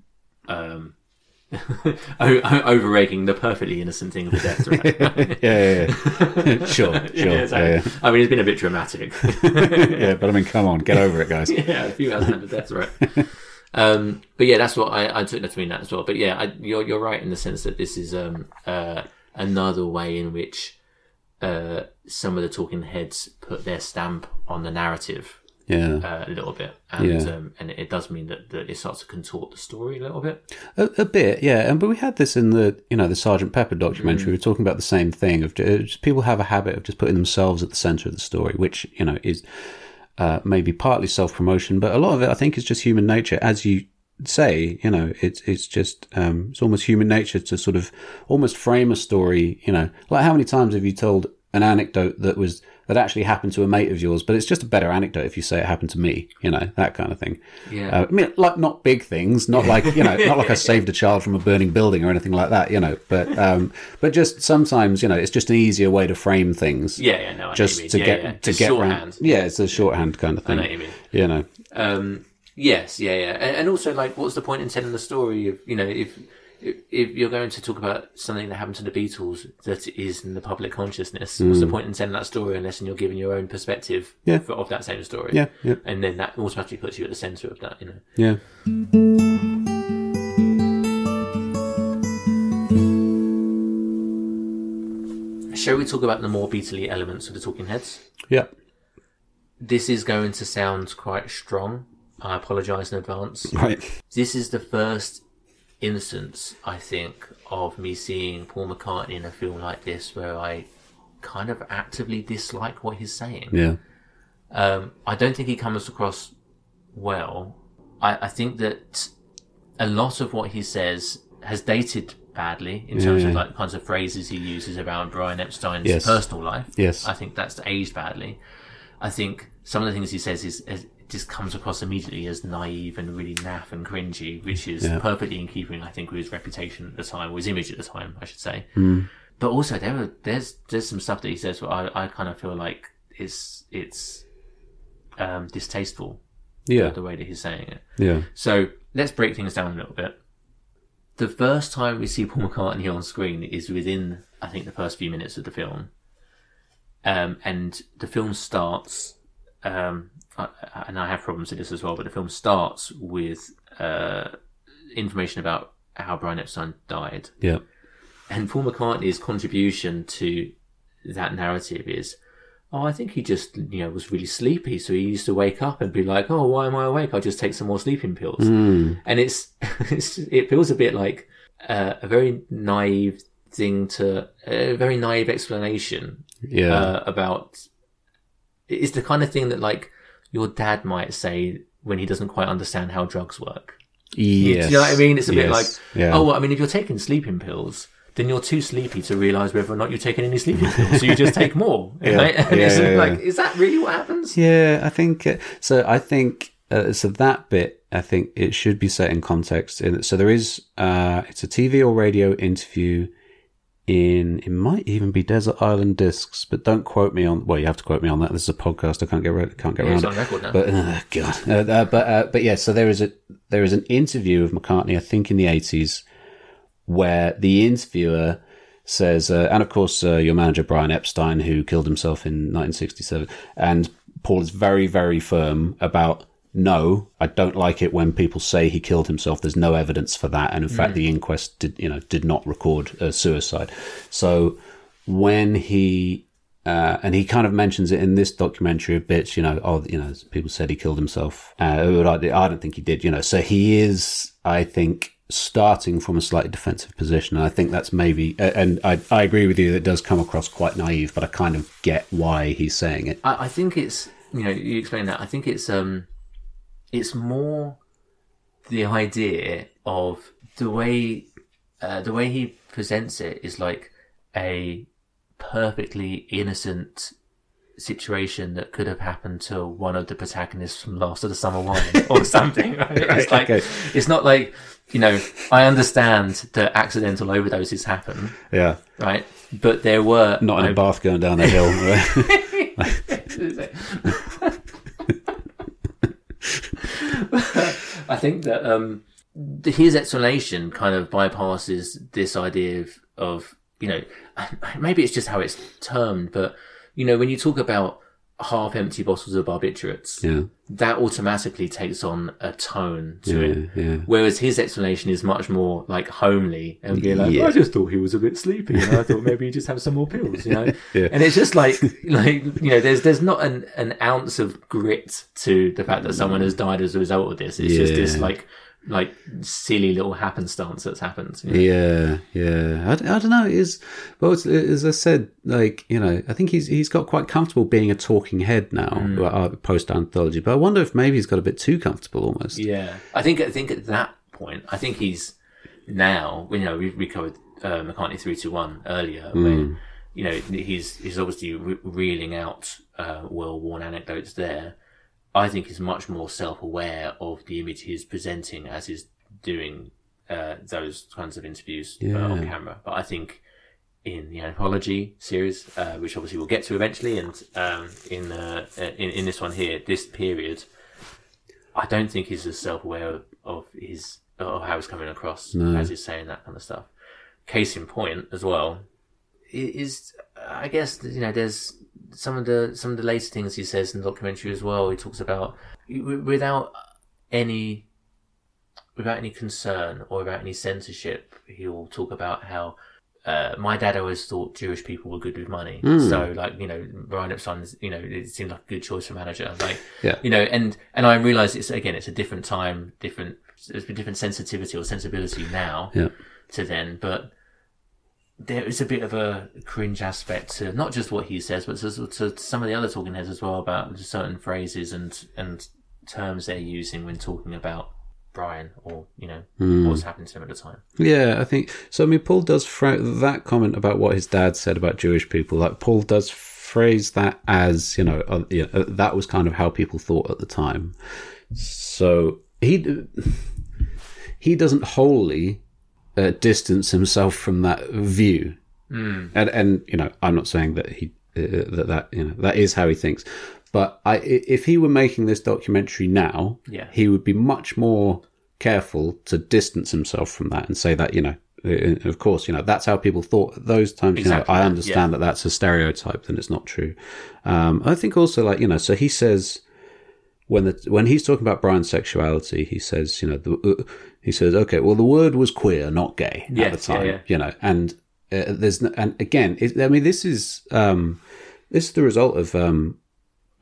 Speaker 4: Um, over raking the perfectly innocent thing of the death threat.
Speaker 5: yeah, yeah, yeah. sure, sure.
Speaker 4: Yeah,
Speaker 5: Yeah, yeah.
Speaker 4: I mean, it's been a bit dramatic.
Speaker 5: yeah, but I mean, come on, get over it, guys.
Speaker 4: yeah, a few hours under death threat. Um, but yeah, that's what I, I took that to mean that as well. But yeah, I, you're you're right in the sense that this is um, uh, another way in which uh, some of the talking heads put their stamp on the narrative
Speaker 5: Yeah,
Speaker 4: uh, a little bit, and
Speaker 5: Yeah.
Speaker 4: um, and it does mean that, that it starts to contort the story a little bit.
Speaker 5: a, a bit. Yeah, and but we had this in the you know the Sergeant Pepper documentary. We were talking about the same thing of just, people have a habit of just putting themselves at the center of the story, which you know is uh, maybe partly self promotion, but a lot of it I think is just human nature, as you say. You know, it's it's just um, it's almost human nature to sort of almost frame a story. You know, like how many times have you told an anecdote that was that actually happened to a mate of yours, but it's just a better anecdote if you say it happened to me. You know, that kind of thing.
Speaker 4: Yeah.
Speaker 5: Uh, I mean, like not big things, not like you know, not like I saved a child from a burning building or anything like that. You know, but um, but just sometimes you know, it's just an easier way to frame things.
Speaker 4: Yeah, yeah, no, I know
Speaker 5: just to
Speaker 4: Yeah,
Speaker 5: get
Speaker 4: yeah.
Speaker 5: to
Speaker 4: Just
Speaker 5: get
Speaker 4: shorthand.
Speaker 5: round. Yeah, it's a shorthand kind of thing.
Speaker 4: I know what you mean.
Speaker 5: You know,
Speaker 4: Um, yes, yeah, yeah, and, and also like, what's the point in telling the story of you know if if you're going to talk about something that happened to the Beatles that is in the public consciousness, what's the point in telling that story unless you're giving your own perspective
Speaker 5: Mm. Yeah.
Speaker 4: for, of that same story?
Speaker 5: Yeah, yeah.
Speaker 4: and then that automatically puts you at the centre of that, you know.
Speaker 5: yeah.
Speaker 4: Shall we talk about the more Beatley elements of the Talking Heads?
Speaker 5: Yeah.
Speaker 4: This is going to sound quite strong. I apologise in advance.
Speaker 5: Right.
Speaker 4: This is the first instance, I think, of me seeing Paul McCartney in a film like this where I kind of actively dislike what he's saying.
Speaker 5: Yeah.
Speaker 4: Um, I don't think he comes across well. I, I think that a lot of what he says has dated badly in terms of
Speaker 5: Yeah.
Speaker 4: like kinds of phrases he uses around Brian Epstein's
Speaker 5: Yes.
Speaker 4: personal life.
Speaker 5: Yes.
Speaker 4: I think that's aged badly. I think some of the things he says is, is just comes across immediately as naive and really naff and cringy, which is
Speaker 5: Yeah.
Speaker 4: perfectly in keeping, I think, with his reputation at the time, or his image at the time, I should say.
Speaker 5: Mm.
Speaker 4: But also, there are, there's there's some stuff that he says where I, I kind of feel like it's it's um, distasteful.
Speaker 5: Yeah.
Speaker 4: the way that he's saying it.
Speaker 5: Yeah.
Speaker 4: So let's break things down a little bit. The first time we see Paul McCartney on screen is within, I think, the first few minutes of the film, um, and the film starts. Um, I, and I have problems with this as well, but the film starts with uh, information about how Brian Epstein died.
Speaker 5: Yeah.
Speaker 4: And Paul McCartney's contribution to that narrative is, oh, I think he just, you know, was really sleepy. So he used to wake up and be like, oh, why am I awake? I'll just take some more sleeping pills.
Speaker 5: Mm.
Speaker 4: And it's, it's, it feels a bit like uh, a very naive thing to, a very naive explanation
Speaker 5: Yeah.
Speaker 4: uh, about, it's the kind of thing that like your dad might say when he doesn't quite understand how drugs work.
Speaker 5: Yes.
Speaker 4: Do you know what I mean? It's a bit like,
Speaker 5: Yeah.
Speaker 4: oh, well, I mean, if you're taking sleeping pills, then you're too sleepy to realize whether or not you're taking any sleeping pills. So you just take more.
Speaker 5: Yeah.
Speaker 4: Right? And
Speaker 5: Yeah,
Speaker 4: it's
Speaker 5: yeah.
Speaker 4: like, is that really what happens?
Speaker 5: Yeah, I think uh, so. I think uh, so. That bit, I think it should be set in context. So there is, uh, it's a TV or radio interview in. It might even be Desert Island Discs, but don't quote me on. Well, you have to quote me on that. This is a podcast. I can't get re- can't get
Speaker 4: Yeah,
Speaker 5: around
Speaker 4: it's
Speaker 5: it.
Speaker 4: on record now.
Speaker 5: But uh, God, uh, uh, but uh, but yeah. So there is a there is an interview of McCartney. I think in the eighties where the interviewer says, uh, and of course, uh, your manager Brian Epstein, who killed himself in 1967, and Paul is very, very firm about. No, I don't like it when people say he killed himself. There's no evidence for that, and in fact,
Speaker 4: Mm.
Speaker 5: the inquest did, you know, did not record a suicide. So when he uh, and he kind of mentions it in this documentary a bit, you know, oh, you know, people said he killed himself. Uh, I, I don't think he did, you know. So he is, I think, starting from a slightly defensive position. And I think that's maybe, and I, I agree with you that it does come across quite naive, but I kind of get why he's saying it.
Speaker 4: I, I think it's, you know, you explain that. I think it's, um, it's more the idea of the way, uh, the way he presents it is like a perfectly innocent situation that could have happened to one of the protagonists from Last of the Summer Wine or something. Right? It's like
Speaker 5: okay.
Speaker 4: it's not like you know. I understand that accidental overdoses happen,
Speaker 5: Yeah.
Speaker 4: right? But there were
Speaker 5: Not in a bath going down the hill.
Speaker 4: I think that um, his explanation kind of bypasses this idea of, of, you know, maybe it's just how it's termed, but, you know, when you talk about half empty bottles of barbiturates,
Speaker 5: yeah.
Speaker 4: that automatically takes on a tone to
Speaker 5: Yeah,
Speaker 4: it.
Speaker 5: yeah.
Speaker 4: Whereas his explanation is much more like homely and be like. I just thought he was a bit sleepy and I thought maybe he'd just have some more pills, you know?
Speaker 5: Yeah.
Speaker 4: And it's just like, like, you know, there's, there's not an, an ounce of grit to the fact that someone mm. has died as a result of this. It's just this like, like silly little happenstance that's happened. you know?
Speaker 5: Yeah, yeah. I, I don't know. Is well, as I said, like you know, I think he's he's got quite comfortable being a talking head now,
Speaker 4: Mm.
Speaker 5: post anthology. But I wonder if maybe he's got a bit too comfortable almost.
Speaker 4: Yeah, I think I think at that point, I think he's now. You know, we, we covered uh, McCartney three two one earlier, where you know he's he's obviously re- reeling out uh, well worn anecdotes there. I think he's much more self aware of the image he's presenting as he's doing uh, those kinds of interviews uh, on camera. But I think in the anthology series, uh, which obviously we'll get to eventually, and um, in, uh, in in this one here, this period, I don't think he's as self aware of, of his of how he's coming across
Speaker 5: No.
Speaker 4: as he's saying that kind of stuff. Case in point, as well, is I guess you know there's some of the some of the later things he says in the documentary as well. He talks about without any without any concern or without any censorship. He'll talk about how. Uh, my dad always thought Jewish people were good with money,
Speaker 5: Mm.
Speaker 4: so like you know, Brian Epstein's, you know, it seemed like a good choice for manager. Like,
Speaker 5: Yeah.
Speaker 4: you know, and and I realise it's again, it's a different time, different, there's a different sensitivity or sensibility now
Speaker 5: Yeah.
Speaker 4: to then, but there is a bit of a cringe aspect to not just what he says, but to, to some of the other talking heads as well about certain phrases and and terms they're using when talking about Brian or you know
Speaker 5: Hmm.
Speaker 4: what was happening to him at the time.
Speaker 5: Yeah, I think so. I mean, Paul does fra- that comment about what his dad said about Jewish people. Like Paul does phrase that as you know, uh, yeah, uh, that was kind of how people thought at the time. So he he doesn't wholly uh, distance himself from that view,
Speaker 4: Mm.
Speaker 5: and and you know, I'm not saying that he uh, that that you know that is how he thinks. But I, if he were making this documentary now,
Speaker 4: Yeah.
Speaker 5: he would be much more careful to distance himself from that and say that you know uh, of course, you know, that's how people thought at those times.
Speaker 4: Exactly,
Speaker 5: you know, I
Speaker 4: yeah.
Speaker 5: understand that that's a stereotype, then it's not true. Um, I think also, like, you know, so he says, when the when he's talking about Brian's sexuality, he says, you know, the, uh, he says, okay, well, the word was queer, not gay at the time,
Speaker 4: yeah.
Speaker 5: you know, and uh, there's no, and again, it, I mean, this is um, this is the result of um,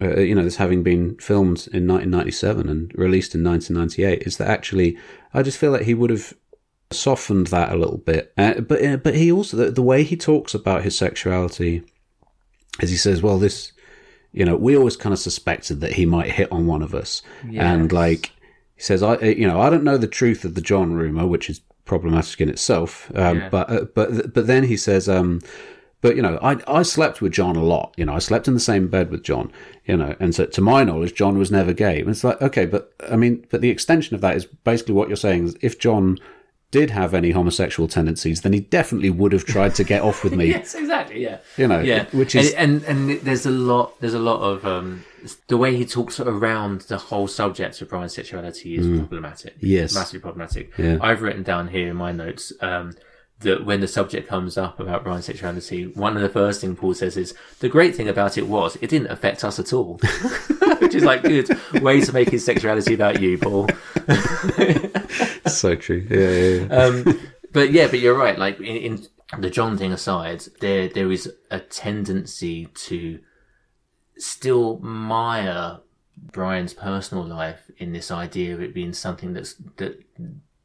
Speaker 5: uh, you know, this having been filmed in 1997 and released in 1998, is that actually I just feel like he would have softened that a little bit. Uh, but uh, but he also the, the way he talks about his sexuality, as he says, well, this, you know, we always kind of suspected that he might hit on one of us, and like he says, I you know, I don't know the truth of the John rumor, which is problematic in itself. Um,
Speaker 4: Yeah.
Speaker 5: But uh, but but then he says, um, but you know, I I slept with John a lot. You know, I slept in the same bed with John. You know, and so to my knowledge, John was never gay. And it's like, okay, but I mean, but the extension of that is basically what you're saying is if John did have any homosexual tendencies, then he definitely would have tried to get off with me.
Speaker 4: yes, exactly. Yeah,
Speaker 5: You know,
Speaker 4: yeah.
Speaker 5: which is-
Speaker 4: and, and and there's a lot. There's a lot of um, the way he talks around the whole subject of Brian's sexuality is problematic.
Speaker 5: Mm. Yes.
Speaker 4: massively problematic.
Speaker 5: Yeah.
Speaker 4: I've written down here in my notes. Um, that when the subject comes up about Brian's sexuality, one of the first thing Paul says is the great thing about it was it didn't affect us at all, which is like good way to make his sexuality about you, Paul.
Speaker 5: so true. Yeah, yeah, yeah.
Speaker 4: um, but yeah, but you're right. Like in, in the John thing aside, there there is a tendency to still mire Brian's personal life in this idea of it being something that's that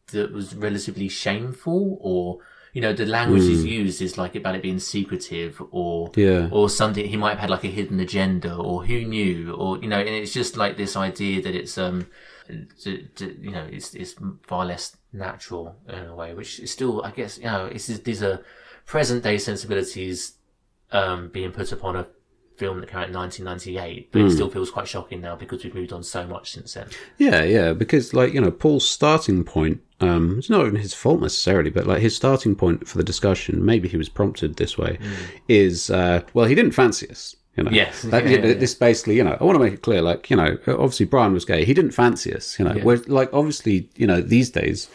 Speaker 4: that was relatively shameful, or you know, the language is used is like about it being secretive, or
Speaker 5: Yeah.
Speaker 4: or something he might have had like a hidden agenda, or who knew, or you know, and it's just like this idea that it's um, to, to, you know, it's it's far less natural in a way, which is still, I guess, you know, it's these are present day sensibilities um being put upon a film that came out in 1998, but it still feels quite shocking now because we've moved on so much since then.
Speaker 5: Yeah, yeah, because like you know, Paul's starting point. Um, it's not even his fault necessarily, but like his starting point for the discussion, maybe he was prompted this way, is uh, well, he didn't fancy us. You know,
Speaker 4: Yes.
Speaker 5: That-
Speaker 4: Yeah, yeah,
Speaker 5: this basically, you know, I want to make it clear, like you know, obviously Brian was gay. He didn't fancy us. You know,
Speaker 4: Yeah.
Speaker 5: where like obviously, you know, these days.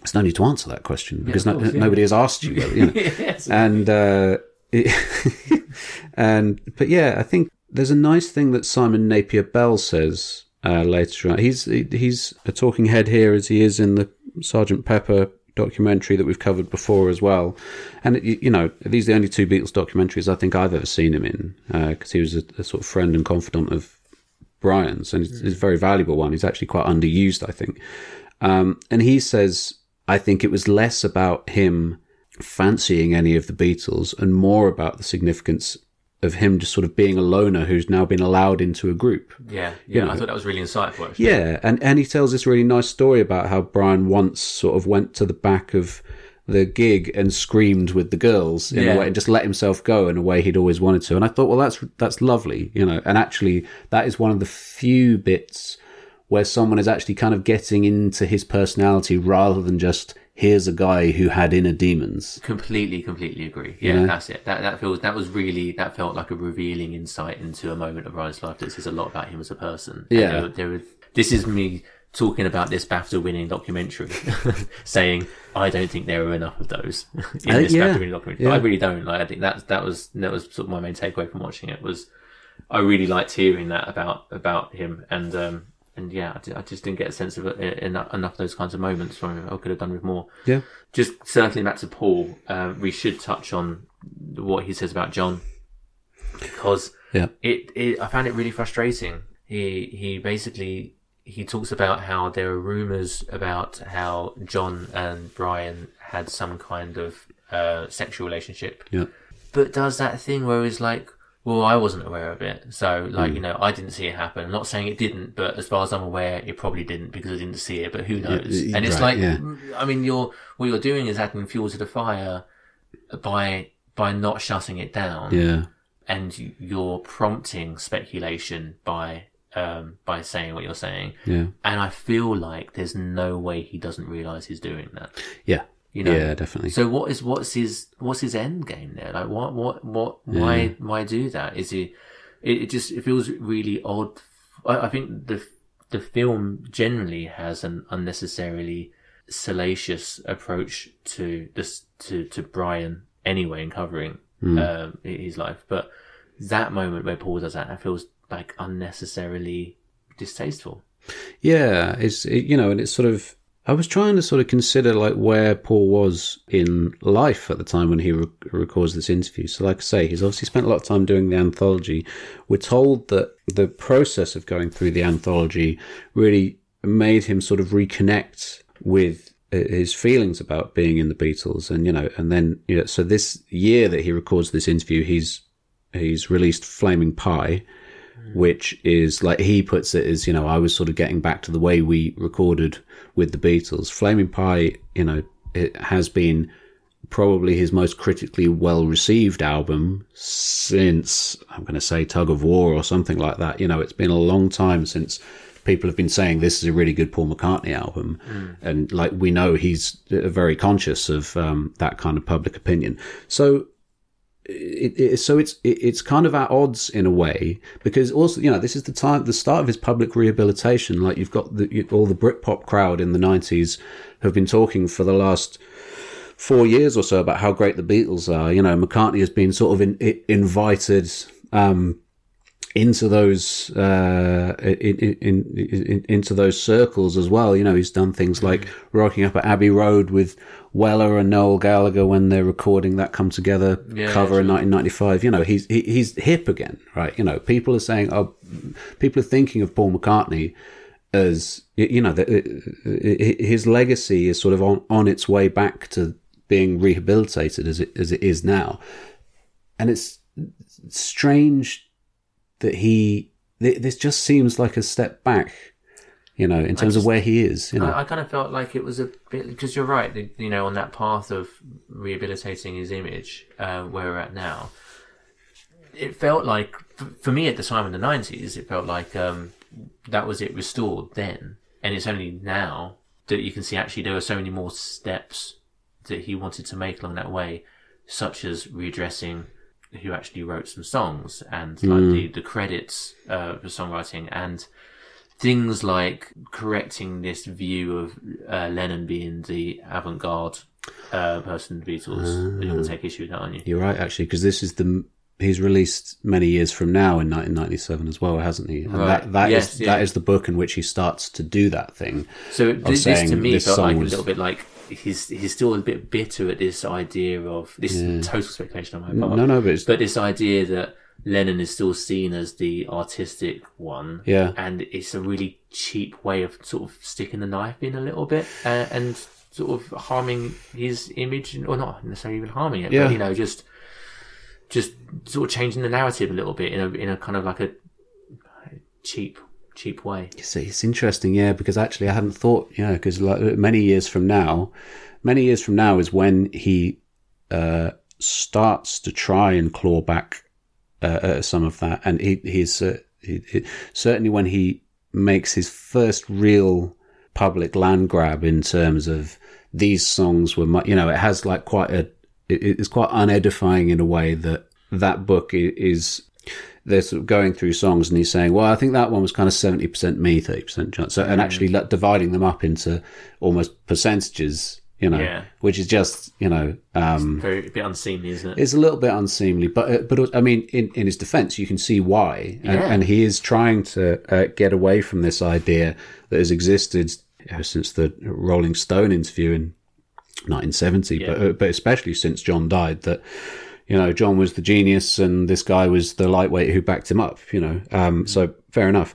Speaker 5: There's no need to answer that question because no,
Speaker 4: course, yeah.
Speaker 5: nobody has asked you. You know.
Speaker 4: yes.
Speaker 5: and uh, and but yeah, I think there's a nice thing that Simon Napier Bell says uh, later on. He's he's a talking head here as he is in the Sergeant Pepper documentary that we've covered before as well. And it, you know, these are the only two Beatles documentaries I think I've ever seen him in because he was a, a sort of friend and confidant of Brian's, and it's, it's a very valuable one. He's actually quite underused, I think. Um, and he says, I think it was less about him fancying any of the Beatles and more about the significance of him just sort of being a loner who's now been allowed into a group.
Speaker 4: yeah, yeah,
Speaker 5: you
Speaker 4: I thought that was really insightful. Actually.
Speaker 5: Yeah, and, and he tells this really nice story about how Brian once sort of went to the back of the gig and screamed with the girls in
Speaker 4: Yeah.
Speaker 5: a way and just let himself go in a way he'd always wanted to. And I thought, well, that's that's lovely, you know. And actually, that is one of the few bits where someone is actually kind of getting into his personality rather than just here's a guy who had inner demons.
Speaker 4: Completely, completely agree. Yeah,
Speaker 5: Yeah.
Speaker 4: that's it. That that feels that was really that felt like a revealing insight into a moment of Ryan's life that says a lot about him as a person.
Speaker 5: Yeah.
Speaker 4: there, there this is me talking about this BAFTA winning documentary, saying I don't think there are enough of those in
Speaker 5: Uh,
Speaker 4: this
Speaker 5: yeah.
Speaker 4: BAFTA winning documentary.
Speaker 5: Yeah.
Speaker 4: I really don't. Like, I think that that was that was sort of my main takeaway from watching it was I really liked hearing that about about him and. um and yeah, I, I just didn't get a sense of it, enough, enough of those kinds of moments from him. I could have done with more
Speaker 5: Yeah.
Speaker 4: just circling back to Paul, uh, we should touch on what he says about John because
Speaker 5: Yeah.
Speaker 4: it, it I found it really frustrating. He he basically he talks about how there are rumors about how John and Brian had some kind of uh, sexual relationship,
Speaker 5: Yeah.
Speaker 4: but does that thing where he's like, well, I wasn't aware of it. So, like, you know, I didn't see it happen. I'm not saying it didn't, but as far as I'm aware, it probably didn't because I didn't see it, but who knows?
Speaker 5: y-
Speaker 4: and it's
Speaker 5: right,
Speaker 4: like,
Speaker 5: yeah.
Speaker 4: I mean, you're, what you're doing is adding fuel to the fire by, by not shutting it down.
Speaker 5: Yeah.
Speaker 4: And you- you're prompting speculation by, um, by saying what you're saying.
Speaker 5: Yeah.
Speaker 4: And I feel like there's no way he doesn't realize he's doing that.
Speaker 5: Yeah.
Speaker 4: You know?
Speaker 5: Yeah, definitely.
Speaker 4: So what is what's his what's his end game there? Like what what what why why do that? Is he? It, it just it feels really odd. I, I think the the film generally has an unnecessarily salacious approach to this to to Brian anyway in covering
Speaker 5: Hmm.
Speaker 4: um, his life. But that moment where Paul does that, it feels like unnecessarily distasteful.
Speaker 5: Yeah, it's it, you know, and it's sort of. I was trying to sort of consider like where Paul was in life at the time when he re- records this interview. So, like I say, he's obviously spent a lot of time doing the anthology. We're told that the process of going through the anthology really made him sort of reconnect with uh, his feelings about being in the Beatles, and you know, and then you know, so this year that he records this interview, he's he's released Flaming Pie, which is like he puts it as you know I was sort of getting back to the way we recorded with the Beatles. Flaming Pie, you know, it has been probably his most critically well received album since I'm going to say Tug of War or something like that. You know, it's been a long time since people have been saying this is a really good Paul McCartney album, and like we know he's uh, very conscious of um, that kind of public opinion. So it, it, so it's it, it's kind of at odds in a way because also you know this is the time the start of his public rehabilitation. Like you've got the, you, all the Britpop crowd in the 90s have been talking for the last four years or so about how great the Beatles are. You know McCartney has been sort of in, i invited um into those uh in, in, in, into those circles as well. You know he's done things like rocking up at Abbey Road with Weller and Noel Gallagher when they're recording that come together
Speaker 4: Yeah,
Speaker 5: cover in
Speaker 4: sure.
Speaker 5: 1995 you know he's he, he's hip again right? You know people are saying oh people are thinking of Paul McCartney as you know the, uh, his legacy is sort of on, on its way back to being rehabilitated as it as it is now. And it's strange that he th- this just seems like a step back you know in terms
Speaker 4: just-
Speaker 5: of where he is you know
Speaker 4: I, I kind of felt like it was a bit because you're right. You know, on that path of rehabilitating his image, uh, where we're at now, it felt like for me at the time in the '90s, it felt like um, that was it restored then, and it's only now that you can see actually there were so many more steps that he wanted to make along that way, such as readdressing who actually wrote some songs and like the, the credits uh, for songwriting and things like correcting this view of uh, Lennon being the avant-garde uh, person in the Beatles. You're going to take issue with that, aren't you?
Speaker 5: you're right actually because this is the he's released many years from now in 1997 as well hasn't he and
Speaker 4: Right.
Speaker 5: that that is
Speaker 4: Yes, yeah.
Speaker 5: that is the book in which he starts to do that thing
Speaker 4: So this, this to me
Speaker 5: this
Speaker 4: felt like
Speaker 5: song
Speaker 4: a little bit like he's he's still a bit bitter at this idea of this is total speculation on my part.
Speaker 5: no no but it's
Speaker 4: but this idea that Lennon is still seen as the artistic one,
Speaker 5: Yeah.
Speaker 4: and it's a really cheap way of sort of sticking the knife in a little bit uh, and sort of harming his image, or not necessarily even harming it,
Speaker 5: Yeah.
Speaker 4: but you know, just just sort of changing the narrative a little bit in a in a kind of like a cheap cheap way.
Speaker 5: It's, it's interesting, yeah, because actually I hadn't thought, you know, because like many years from now, many years from now is when he uh, starts to try and claw back uh, uh, some of that, and he, he's uh, he, he, certainly when he makes his first real public land grab in terms of these songs were, you know, it has like quite a, it, it's quite unedifying in a way that that book is they're sort of going through songs and he's saying, well, I think that one was kind of 70% me, 30% John. So, and actually like, dividing them up into almost percentages, you know,
Speaker 4: Yeah.
Speaker 5: which is just, you know, um,
Speaker 4: Very a bit unseemly, isn't it?
Speaker 5: it's a little bit unseemly, but, uh, but I mean, in, in his defense, you can see why. And,
Speaker 4: Yeah.
Speaker 5: and he is trying to uh, get away from this idea that has existed since the Rolling Stone interview in 1970,
Speaker 4: Yeah.
Speaker 5: but, uh, but especially since John died, that, you know, John was the genius and this guy was the lightweight who backed him up, you know. Um, so fair enough.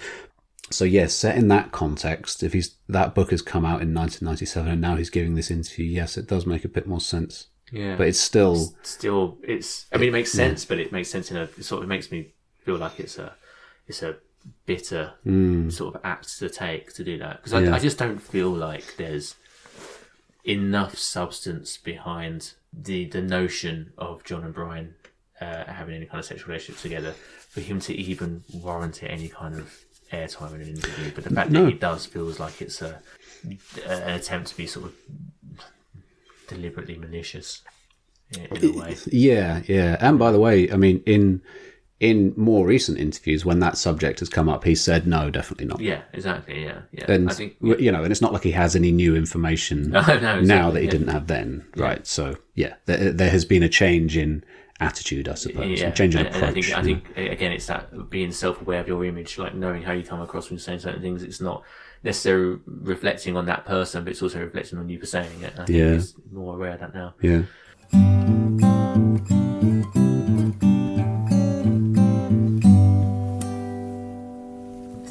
Speaker 5: So yes, set in that context, if he's that book has come out in 1997 and now he's giving this interview, yes, it does make a bit more sense.
Speaker 4: Yeah.
Speaker 5: But it's still
Speaker 4: still it's i mean it makes sense but it makes sense in a it sort of makes me feel like it's a it's a bitter sort of act to take to do that because
Speaker 5: Mm. Yeah.
Speaker 4: I, I just don't feel like there's enough substance behind the the notion of john and brian uh, having any kind of sexual relationship together for him to even warrant it any kind of airtime in an interview but the fact
Speaker 5: No.
Speaker 4: that he does feels like it's a an attempt to be sort of deliberately malicious in, in a way
Speaker 5: Yeah, yeah. And by the way, I mean, in in more recent interviews, when that subject has come up, he said no, definitely not.
Speaker 4: Yeah, exactly. Yeah, yeah.
Speaker 5: And
Speaker 4: I think
Speaker 5: you know, and it's not like he has any new information
Speaker 4: No, no,
Speaker 5: now that he
Speaker 4: yeah.
Speaker 5: didn't have then, right? So yeah, there, there has been a change in attitude, I suppose,
Speaker 4: yeah,
Speaker 5: a change in
Speaker 4: and, and I
Speaker 5: approach.
Speaker 4: think I think again, it's that being self-aware of your image, like knowing how you come across when you're saying certain things. It's not necessarily reflecting on that person, but it's also reflecting on you for saying it. I think
Speaker 5: Yeah.
Speaker 4: he's more aware of that now.
Speaker 5: yeah,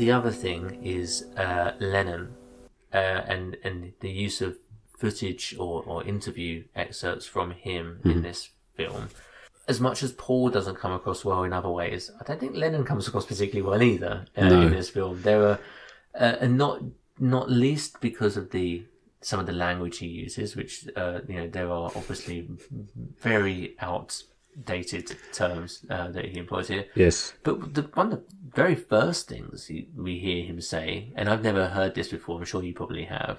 Speaker 4: The other thing is uh, Lennon uh, and and the use of footage or, or interview excerpts from him in this film. As much as Paul doesn't come across well in other ways, I don't think Lennon comes across particularly well either uh,
Speaker 5: No.
Speaker 4: in this film. There are, uh, and not not least because of the some of the language he uses, which uh, you know there are obviously very outdated terms uh, that he employs here.
Speaker 5: yes,
Speaker 4: But the, one of the very first things he, we hear him say, and I've never heard this before, I'm sure you probably have,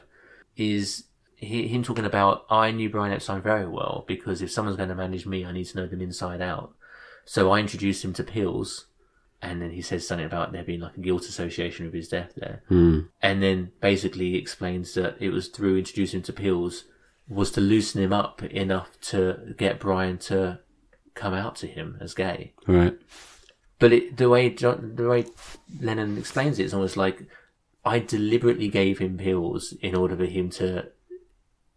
Speaker 4: is he, him talking about, I knew Brian Epstein very well because if someone's going to manage me, I need to know them inside out. So I introduced him to pills, and then he says something about there being like a guilt association with his death there.
Speaker 5: Hmm.
Speaker 4: And then basically explains that it was through introducing him to pills was to loosen him up enough to get Brian to come out to him as gay.
Speaker 5: right,
Speaker 4: But it, the way John, the way Lennon explains it, it is almost like I deliberately gave him pills in order for him to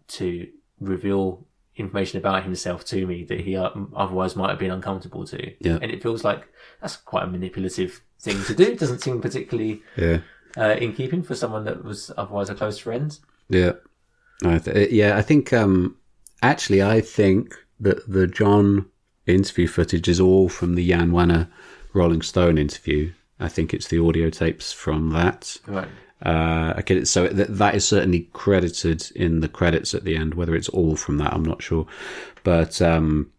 Speaker 4: to reveal information about himself to me that he uh, otherwise might have been uncomfortable to.
Speaker 5: Yeah.
Speaker 4: And it feels like that's quite a manipulative thing to do. It doesn't seem particularly
Speaker 5: yeah.
Speaker 4: uh, in keeping for someone that was otherwise a close friend.
Speaker 5: Yeah, I th- yeah. I think um, actually, I think that the John interview footage is all from the Jann Wenner Rolling Stone interview. I think it's the audio tapes from that.
Speaker 4: Right.
Speaker 5: Uh, I get it. So th- that is certainly credited in the credits at the end. Whether it's all from that, I'm not sure. But um,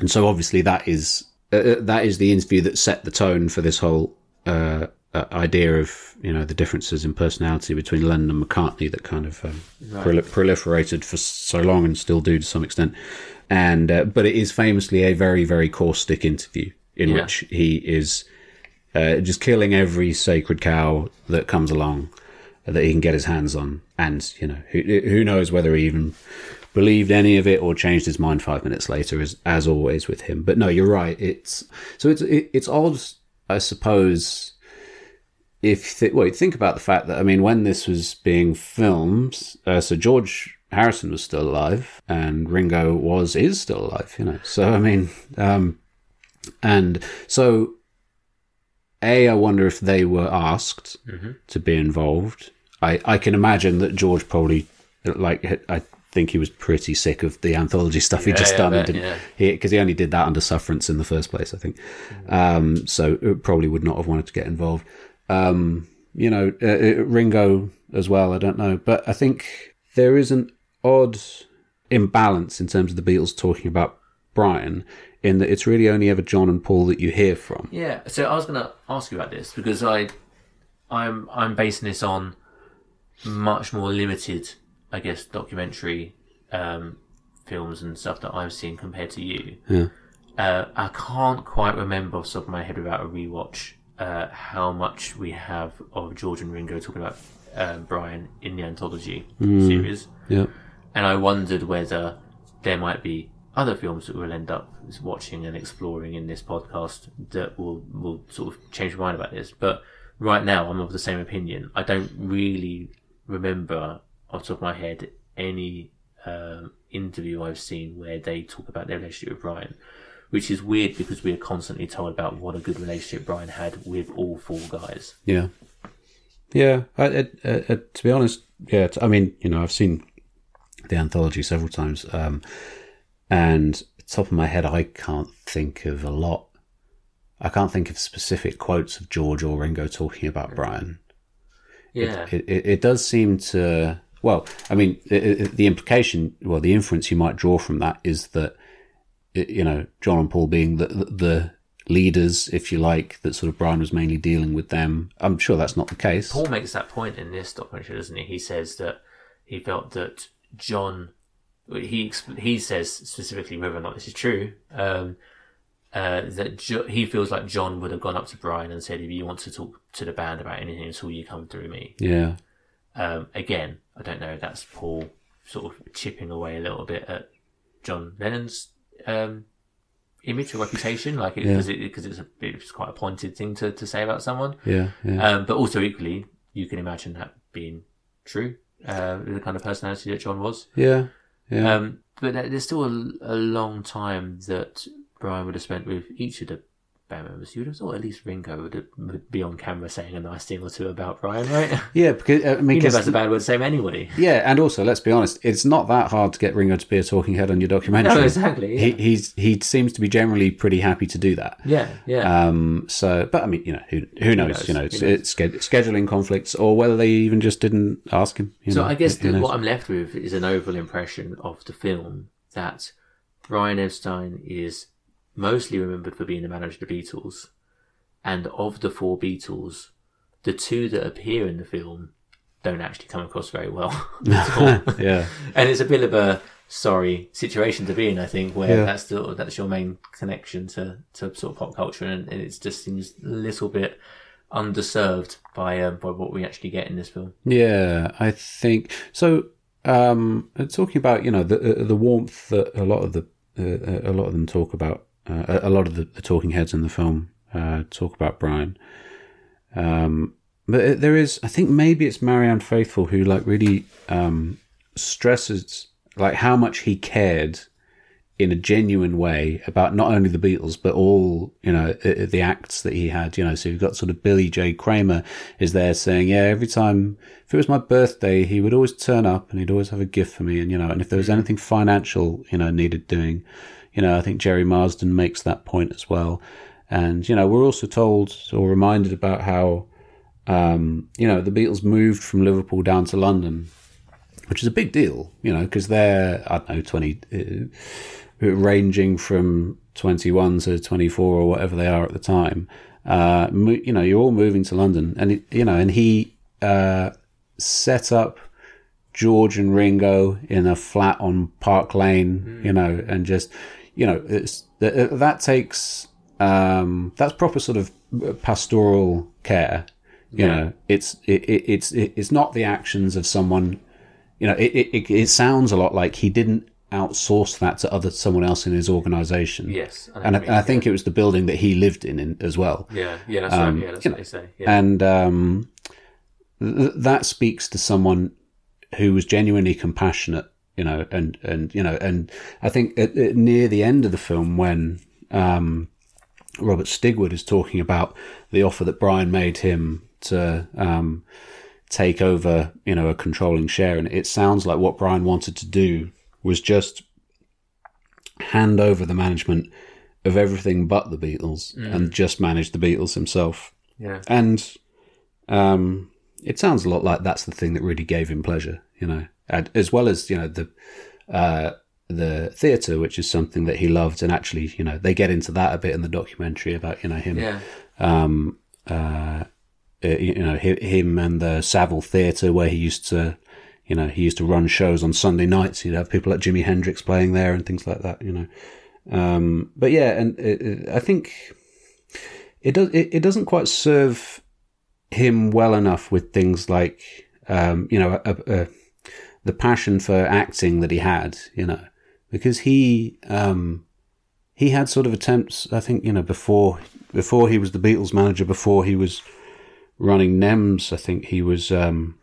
Speaker 5: and so obviously that is uh, uh, that is the interview that set the tone for this whole uh, uh, idea of you know the differences in personality between Lennon and McCartney that kind of um, proli- proliferated for so long and still do to some extent. And uh, but it is famously a very very caustic interview in
Speaker 4: Yeah.
Speaker 5: which he is uh, just killing every sacred cow that comes along that he can get his hands on. And, you know, who, who knows whether he even believed any of it or changed his mind five minutes later, as, as always with him. But no, you're right. It's, so it's, it, it's odd, I suppose, if, th- well, think about the fact that, I mean, when this was being filmed, uh, so George Harrison was still alive and Ringo was, is still alive, you know. So, I mean, um, and so a, I wonder if they were asked to be involved. I, I can imagine that George probably, like, I think he was pretty sick of the anthology stuff he'd just
Speaker 4: yeah,
Speaker 5: done.
Speaker 4: I
Speaker 5: and
Speaker 4: bet,
Speaker 5: didn't,
Speaker 4: yeah.
Speaker 5: he Because he, only did that under sufferance in the first place, I think. Um, so it probably would not have wanted to get involved. Um, you know, uh, uh, Ringo as well, I don't know. But I think there is an odd imbalance in terms of the Beatles talking about Brian, in that it's really only ever John and Paul that you hear from.
Speaker 4: Yeah, so I was going to ask you about this because I, I'm I'm basing this on much more limited, I guess, documentary um, films and stuff that I've seen compared to you.
Speaker 5: Yeah.
Speaker 4: Uh, I can't quite remember off the top of my head without a rewatch uh, how much we have of George and Ringo talking about uh, Brian in the anthology series,
Speaker 5: Yeah.
Speaker 4: And I wondered whether there might be other films that we'll end up watching and exploring in this podcast that will will sort of change my mind about this. But right now, I'm of the same opinion. I don't really remember off the top of my head any um, interview I've seen where they talk about their relationship with Brian, which is weird because we are constantly told about what a good relationship Brian had with all four guys.
Speaker 5: Yeah, yeah. I, I, I, to be honest, yeah. I mean, you know, I've seen the anthology several times, um, and top of my head, I can't think of a lot. I can't think of specific quotes of George or Ringo talking about Brian.
Speaker 4: Yeah,
Speaker 5: It, it, it does seem to. Well, I mean, it, the implication, well, the inference you might draw from that is that, it, you know, John and Paul being the, the the leaders, if you like, that sort of Brian was mainly dealing with them. I'm sure that's not the case.
Speaker 4: Paul makes that point in this documentary, doesn't he? He says that he felt that John, he he says specifically whether or not this is true, um, uh, that jo- he feels like John would have gone up to Brian and said, "If you want to talk to the band about anything at all, you come through me."
Speaker 5: Yeah.
Speaker 4: Um, again, I don't know. That's Paul sort of chipping away a little bit at John Lennon's um, image or reputation, like
Speaker 5: Yeah.
Speaker 4: because it, because it's a it's quite a pointed thing to, to say about someone.
Speaker 5: Yeah, yeah.
Speaker 4: Um, but also equally, you can imagine that being true. Uh, the kind of personality that John was.
Speaker 5: Yeah. Yeah.
Speaker 4: Um, but there's still a, a long time that Brian would have spent with each of the band members. You would have thought at least Ringo would, would be on camera saying a nice thing or two about Brian, right?
Speaker 5: yeah, because uh, I mean, 'cause-
Speaker 4: never has a bad word to say anybody.
Speaker 5: Yeah, and also let's be honest, it's not that hard to get Ringo to be a talking head on your documentary.
Speaker 4: No, exactly, yeah.
Speaker 5: He he's he seems to be generally pretty happy to do that.
Speaker 4: Yeah, yeah.
Speaker 5: Um. So, but I mean, you know, who who knows?
Speaker 4: knows?
Speaker 5: You know, it's, it's sched- scheduling conflicts, or whether they even just didn't ask him. You
Speaker 4: so
Speaker 5: know,
Speaker 4: I guess
Speaker 5: who
Speaker 4: the, what I'm left with is an overall impression of the film that Brian Epstein is mostly remembered for being the manager of the Beatles, and of the four Beatles, the two that appear in the film don't actually come across very well. at all.
Speaker 5: Yeah.
Speaker 4: and it's a bit of a sorry situation to be in. I think where
Speaker 5: Yeah.
Speaker 4: that's the, that's your main connection to to sort of pop culture, and, and it just seems a little bit underserved by um, by what we actually get in this film.
Speaker 5: Yeah, I think so. Um, talking about you know the uh, the warmth that a lot of the uh, a lot of them talk about, uh, a lot of the, the talking heads in the film uh, talk about Brian. Um, but there is, I think maybe it's Marianne Faithfull who like really um, stresses like how much he cared in a genuine way about not only the Beatles but all you know i- i- the acts that he had. You know, so you've got sort of Billy J. Kramer is there saying, yeah, every time if it was my birthday, he would always turn up and he'd always have a gift for me, and you know, and if there was anything financial, you know, needed doing, you know, I think Gerry Marsden makes that point as well. And you know, we're also told or reminded about how um, you know the Beatles moved from Liverpool down to London which is a big deal, you know, because they're, I don't know, 20, uh, ranging from 21 to 24 or whatever they are at the time. Uh, mo- you know, you're all moving to London and, it, you know, and he, uh, set up George and Ringo in a flat on Park Lane, you know, and just, you know, it's, that, takes, um, that's proper sort of pastoral care. You
Speaker 4: Yeah.
Speaker 5: know, it's, it, it, it's, it, it's not the actions of someone, you know, it, it, it- sounds a lot like he didn't outsource that to other someone else in his organization.
Speaker 4: Yes, I
Speaker 5: and I,
Speaker 4: you
Speaker 5: and I
Speaker 4: mean,
Speaker 5: think it was the building that he lived in, in as well.
Speaker 4: Yeah, yeah, that's
Speaker 5: Um,
Speaker 4: right. Yeah, that's what
Speaker 5: know,
Speaker 4: they say. Yeah.
Speaker 5: And um, th- that speaks to someone who was genuinely compassionate, you know, and and you know, and I think at, at near the end of the film when um, Robert Stigwood is talking about the offer that Brian made him to um, take over, you know, a controlling share, and it sounds like what Brian wanted to do was just hand over the management of everything but the Beatles
Speaker 4: Mm.
Speaker 5: and just manage the Beatles himself.
Speaker 4: Yeah.
Speaker 5: And um, it sounds a lot like that's the thing that really gave him pleasure, you know, and, as well as you know the uh, the theatre, which is something that he loved, and actually, you know, they get into that a bit in the documentary about you know him,
Speaker 4: Yeah.
Speaker 5: um, uh, uh, you know, him and the Savile Theatre, where he used to. You know, he used to run shows on Sunday nights. He'd have people like Jimi Hendrix playing there and things like that. You know, um, but yeah, and it, it- I think it does. It, it doesn't quite serve him well enough with things like, um, you know, a, a, the passion for acting that he had. You know, because he um, he had sort of attempts. I think you know before before he was the Beatles manager, before he was running NEMS. I think he was. Um,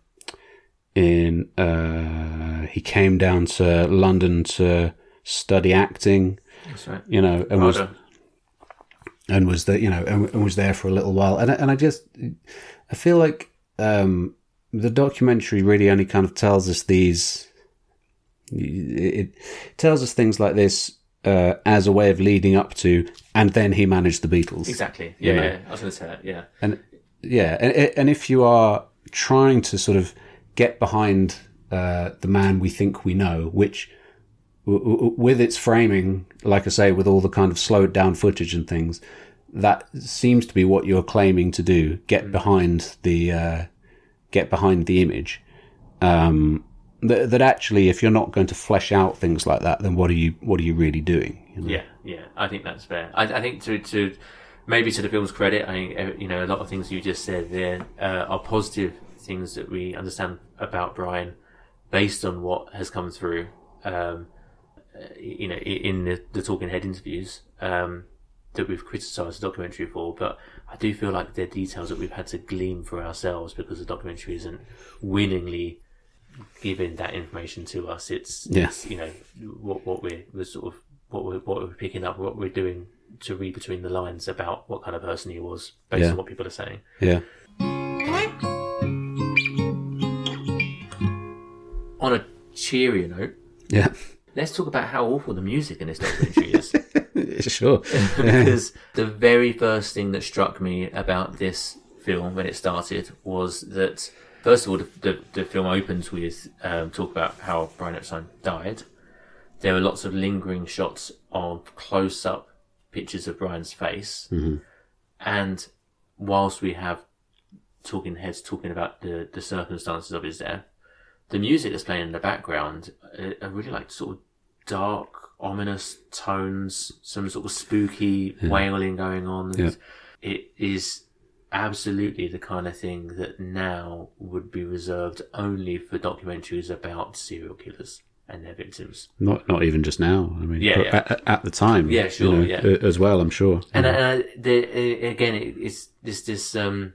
Speaker 5: in uh, he came down to London to study acting.
Speaker 4: That's right.
Speaker 5: You know, and was and was there, you know, and, and was there for a little while. And I- and I just I feel like um, the documentary really only kind of tells us these. It, tells us things like this uh, as a way of leading up to, and then he managed the Beatles.
Speaker 4: Exactly.
Speaker 5: you
Speaker 4: Yeah,
Speaker 5: know.
Speaker 4: yeah. I was going to say that. Yeah.
Speaker 5: And yeah, and, and if you are trying to sort of get behind uh, the man we think we know, which w- w- with its framing, like I say, with all the kind of slowed down footage and things, that seems to be what you're claiming to do. Get behind the uh, get behind the image. Um, that, that actually, if you're not going to flesh out things like that, then what are you what are you really doing? you know?
Speaker 4: Yeah, yeah, I think that's fair. I, I think to to maybe to the film's credit, I think uh, you know a lot of things you just said there uh, are positive things that we understand about Brian based on what has come through. Um, uh, you know, in the, the Talking Head interviews um, that we've criticised the documentary for, but I do feel like they're details that we've had to glean for ourselves because the documentary isn't willingly giving that information to us. It's,
Speaker 5: Yeah.
Speaker 4: it's, you know what what we're, we're sort of what we're what we're picking up, what we're doing to read between the lines about what kind of person he was based
Speaker 5: Yeah.
Speaker 4: on what people are saying.
Speaker 5: Yeah.
Speaker 4: On a cheerier note,
Speaker 5: Yeah.
Speaker 4: let's talk about how awful the music in this documentary is.
Speaker 5: sure.
Speaker 4: because the very first thing that struck me about this film when it started was that first of all the, the, the film opens with um, talk about how Brian Epstein died. There are lots of lingering shots of close up pictures of Brian's face,
Speaker 5: Mhm.
Speaker 4: and whilst we have talking heads talking about the, the circumstances of his death, the music that's playing in the background uh, are really like sort of dark, ominous tones, some sort of spooky
Speaker 5: Yeah.
Speaker 4: wailing going on.
Speaker 5: Yeah.
Speaker 4: It is absolutely the kind of thing that now would be reserved only for documentaries about serial killers and their victims.
Speaker 5: Not not even just now. I mean,
Speaker 4: Yeah, yeah.
Speaker 5: At, at the time.
Speaker 4: Yeah,
Speaker 5: you
Speaker 4: sure,
Speaker 5: know,
Speaker 4: yeah.
Speaker 5: As well, I'm sure.
Speaker 4: And, uh, the, uh, again, it's this this um,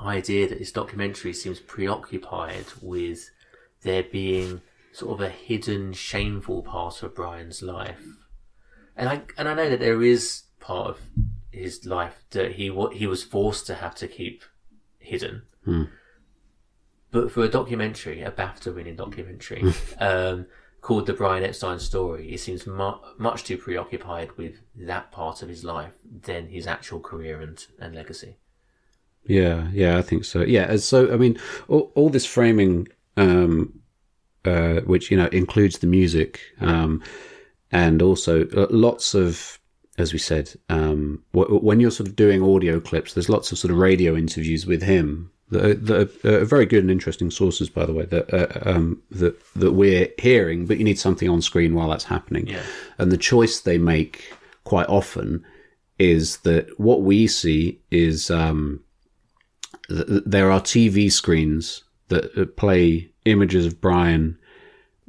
Speaker 4: idea that this documentary seems preoccupied with there being sort of a hidden, shameful part of Brian's life, and I and I know that there is part of his life that he wa- he was forced to have to keep hidden.
Speaker 5: Hmm.
Speaker 4: But for a documentary, a BAFTA-winning documentary um, called "The Brian Epstein Story," it seems mu- much too preoccupied with that part of his life than his actual career and, and legacy.
Speaker 5: Yeah, yeah, I think so. Yeah, so I mean, all, all this framing, um, uh, which you know includes the music, um, and also uh, lots of, as we said, um, w- when you're sort of doing audio clips, there's lots of sort of radio interviews with him that are, that are, very good and interesting sources, by the way, that uh, um, that that we're hearing. But you need something on screen while that's happening,
Speaker 4: Yeah.
Speaker 5: and the choice they make quite often is that what we see is. Um, th- th- there are TV screens that uh, play images of Brian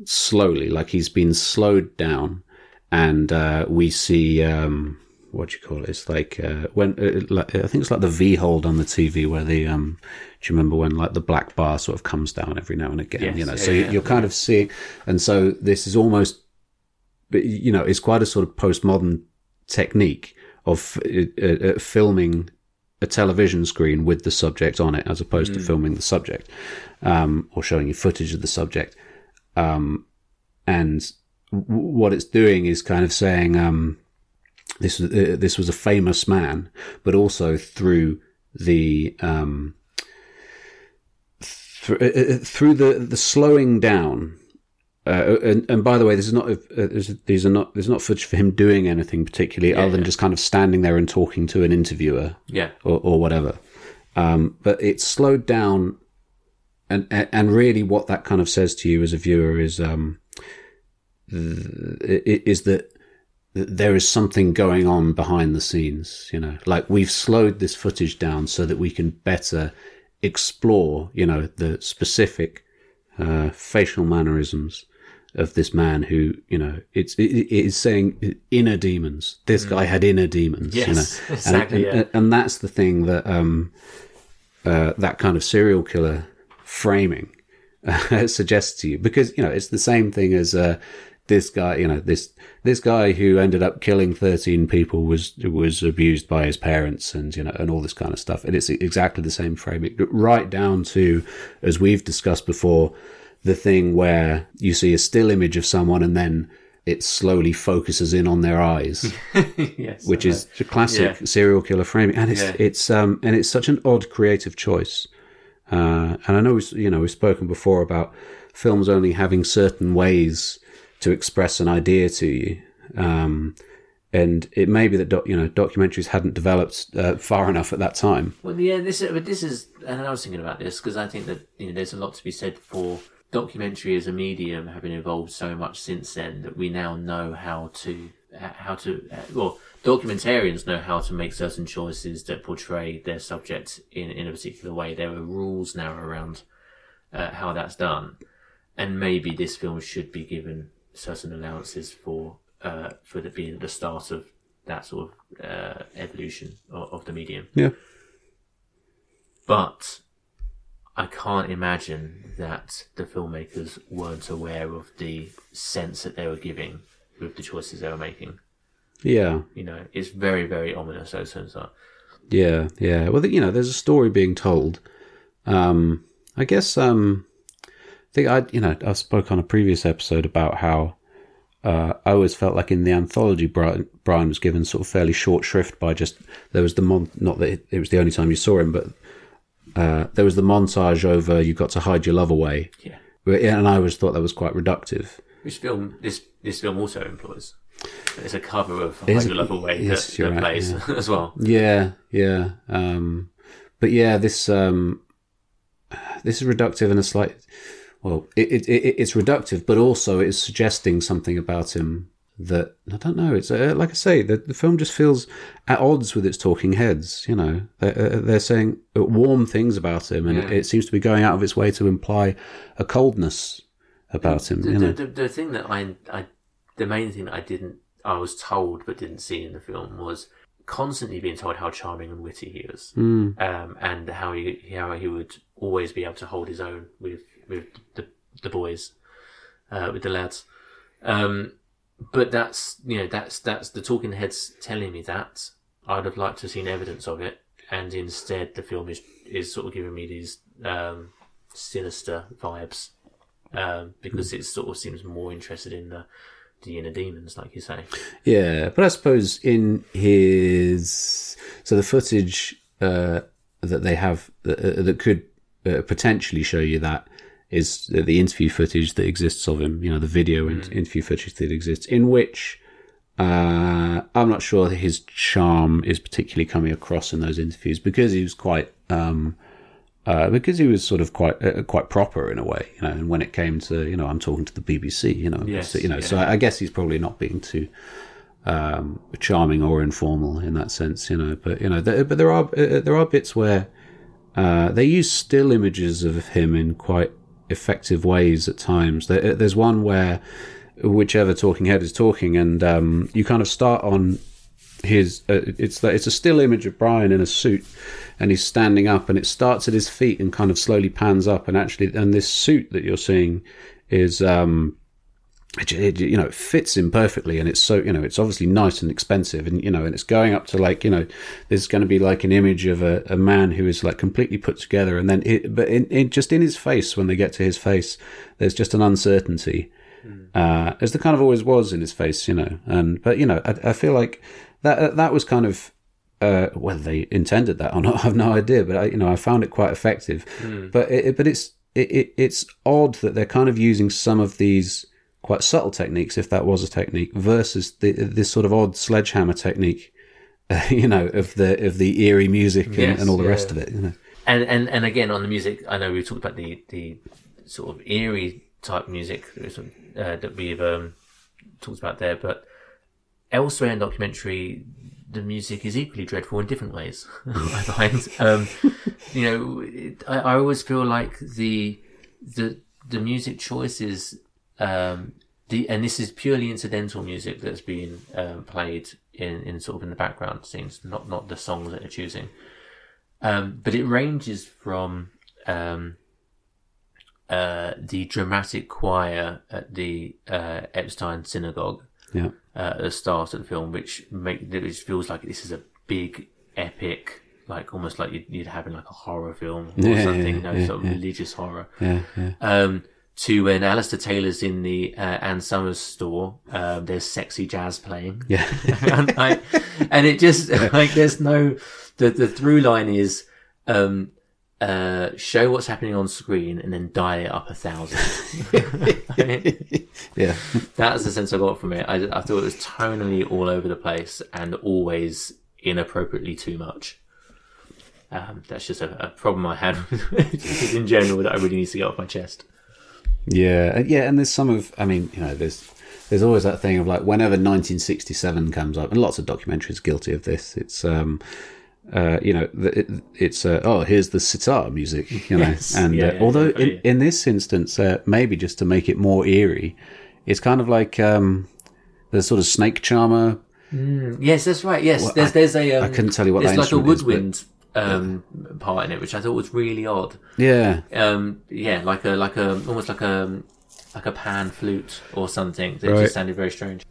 Speaker 5: slowly, like he's been slowed down, and uh, we see um, what do you call it? It's like uh, when uh, like, I think it's like the V hold on the TV where the um, do you remember when like the black bar sort of comes down every now and again?
Speaker 4: Yes,
Speaker 5: you know,
Speaker 4: yeah,
Speaker 5: so
Speaker 4: yeah.
Speaker 5: you're kind of seeing, and so this is almost, you know, it's quite a sort of postmodern technique of uh, uh, filming a television screen with the subject on it as opposed to
Speaker 4: Mm.
Speaker 5: filming the subject um, or showing you footage of the subject. Um, and w- what it's doing is kind of saying um, this was uh, this was a famous man, but also through the um, th- uh, uh, through the the slowing down. Uh, and, and by the way, this is not uh, these are not there's not footage for him doing anything particularly
Speaker 4: Yeah,
Speaker 5: other than
Speaker 4: yeah.
Speaker 5: just kind of standing there and talking to an interviewer
Speaker 4: Yeah.
Speaker 5: or, or whatever. Um, but it's slowed down, and and really what that kind of says to you as a viewer is um, th- is that there is something going on behind the scenes. You know, like we've slowed this footage down so that we can better explore, you know, the specific uh, facial mannerisms of this man who, you know, it's it, it is saying inner demons. This guy had inner demons. you
Speaker 4: Yes,
Speaker 5: know? And-
Speaker 4: exactly,
Speaker 5: And,
Speaker 4: yeah.
Speaker 5: and that's the thing that um, uh, that kind of serial killer framing uh, suggests to you, because you know it's the same thing as uh, this guy. You know this this guy who ended up killing thirteen people was was abused by his parents, and you know, and all this kind of stuff. And it's exactly the same framing, right down to as we've discussed before, the thing where you see a still image of someone and then it slowly focuses in on their eyes
Speaker 4: yes.
Speaker 5: which is a classic
Speaker 4: Yeah.
Speaker 5: serial killer framing, and it's
Speaker 4: Yeah.
Speaker 5: it's um and it's such an odd creative choice. Uh, and I know we've, you know we've spoken before about films only having certain ways to express an idea to you, um, and it may be that doc, you know documentaries hadn't developed uh, far enough at that time.
Speaker 4: Well, yeah, this is, but this is, and I was thinking about this because I think that you know there's a lot to be said for documentary as a medium having evolved so much since then that we now know how to how to well documentarians know how to make certain choices that portray their subject in in a particular way. There are rules now around uh, how that's done, and maybe this film should be given certain allowances for uh, for the being the start of that sort of uh, evolution of, of the medium.
Speaker 5: Yeah.
Speaker 4: But I can't imagine that the filmmakers weren't aware of the sense that they were giving with the choices they were making.
Speaker 5: Yeah.
Speaker 4: You know, it's very, very ominous, those films are.
Speaker 5: Yeah, yeah. Well, you know, there's a story being told. Um, I guess, um, I think I, you know, I spoke on a previous episode about how uh, I always felt like in the anthology, Brian, Brian was given sort of fairly short shrift by just there was the mon- not that it, it was the only time you saw him, but uh, there was the montage over "You Got to Hide Your Love Away,"
Speaker 4: Yeah.
Speaker 5: And I always thought that was quite reductive.
Speaker 4: Which film this this film also employs. It's a cover of Hide Your Love Away
Speaker 5: yes,
Speaker 4: that, that
Speaker 5: right,
Speaker 4: plays
Speaker 5: yeah.
Speaker 4: as well.
Speaker 5: Yeah, yeah. Um, but yeah, this um, this is reductive in a slight. Well, it, it, it it's reductive, but also it's suggesting something about him that I don't know. It's uh, like I say, the, the film just feels at odds with its talking heads. You know, they're, uh, they're saying warm things about him, and
Speaker 4: Yeah.
Speaker 5: it, it seems to be going out of its way to imply a coldness about him.
Speaker 4: The,
Speaker 5: You know,
Speaker 4: the, the thing that I, I, the main thing that I didn't, I was told but didn't see in the film was constantly being told how charming and witty he was,
Speaker 5: Mm.
Speaker 4: um, and how he how he would always be able to hold his own with with the the boys, uh, with the lads. Um, but that's you know that's that's the talking heads telling me that. I'd have liked to have seen evidence of it, and instead the film is is sort of giving me these um, sinister vibes um, because it sort of seems more interested in the the inner demons, like you say.
Speaker 5: Yeah, but I suppose in his so the footage uh, that they have uh, that could uh, potentially show you that is the interview footage that exists of him. You know, the video and interview footage that exists in which. Uh, I'm not sure his charm is particularly coming across in those interviews because he was quite, um, uh, because he was sort of quite, uh, quite proper in a way, you know. And when it came to, you know, I'm talking to the BBC, you know,
Speaker 4: Yes,
Speaker 5: so, you know, so
Speaker 4: yeah.
Speaker 5: I, I guess he's probably not being too, um, charming or informal in that sense, you know. But you know, there, but there are uh, there are bits where uh, they use still images of him in quite effective ways at times. There, there's one where whichever talking head is talking, and um, you kind of start on his. Uh, it's that it's a still image of Brian in a suit, and he's standing up, and it starts at his feet and kind of slowly pans up, and actually, and this suit that you're seeing is. Um, it, it, you know, it fits him perfectly, and it's so you know, it's obviously nice and expensive, and you know, and it's going up to like you know, there's going to be like an image of a, a man who is like completely put together, and then it, but in, in just in his face when they get to his face, there's just an uncertainty, uh, as there kind of always was in his face, you know, and but you know, I, I feel like that that was kind of. Uh, whether they intended that or not, I have no idea. But I, you know, I found it quite effective. But it, but it's it, it, it's odd that they're kind of using some of these quite subtle techniques, if that was a technique, versus the, this sort of odd sledgehammer technique, uh, you know, of the of the eerie music and,
Speaker 4: Yes,
Speaker 5: and all the
Speaker 4: yeah.
Speaker 5: rest of it. You know,
Speaker 4: And and and again on the music, I know we talked about the the sort of eerie type music uh, that we've um, talked about there, but elsewhere in documentary, the music is equally dreadful in different ways. I find, um, you know, it, I, I always feel like the the the music choices, um, the and this is purely incidental music that's being um, played in in sort of in the background scenes, not not the songs that they're choosing. Um, but it ranges from um, uh, the dramatic choir at the uh, Epstein Synagogue
Speaker 5: yeah,
Speaker 4: uh, at the start of the film, which make which feels like this is a big epic, like almost like you'd, you'd have in like a horror film or
Speaker 5: Yeah,
Speaker 4: something,
Speaker 5: yeah,
Speaker 4: no
Speaker 5: yeah,
Speaker 4: sort of religious horror.
Speaker 5: yeah, yeah.
Speaker 4: Um, to when Alistair Taylor's in the uh, Ann Summers store, um, there's sexy jazz playing.
Speaker 5: Yeah.
Speaker 4: and, I, and it just like there's no the the through line is um uh show what's happening on screen and then dial it up a thousand.
Speaker 5: yeah.
Speaker 4: That's the sense I got from it. I, I thought it was tonally all over the place and always inappropriately too much. Um, that's just a, a problem I had with in general that I really need to get off my chest.
Speaker 5: Yeah, uh, yeah, and there's some of. I mean, you know, there's there's always that thing of like whenever 1967 comes up, and lots of documentaries guilty of this. It's um, uh, you know, it, it's uh, oh, here's the sitar music, you know,
Speaker 4: Yes.
Speaker 5: and
Speaker 4: Yeah,
Speaker 5: uh,
Speaker 4: yeah,
Speaker 5: although
Speaker 4: yeah.
Speaker 5: in, in this instance, uh, maybe just to make it more eerie, it's kind of like um, the sort of snake charmer.
Speaker 4: Mm, yes, that's right. Yes,
Speaker 5: Well,
Speaker 4: there's
Speaker 5: I-
Speaker 4: there's a. Um,
Speaker 5: I couldn't tell you what
Speaker 4: There's
Speaker 5: that
Speaker 4: like a
Speaker 5: instrument is,
Speaker 4: woodwind um, part in it, which I thought was really odd.
Speaker 5: Yeah,
Speaker 4: Um, yeah, like a like a almost like a like a pan flute or something. That
Speaker 5: Right.
Speaker 4: just sounded very strange.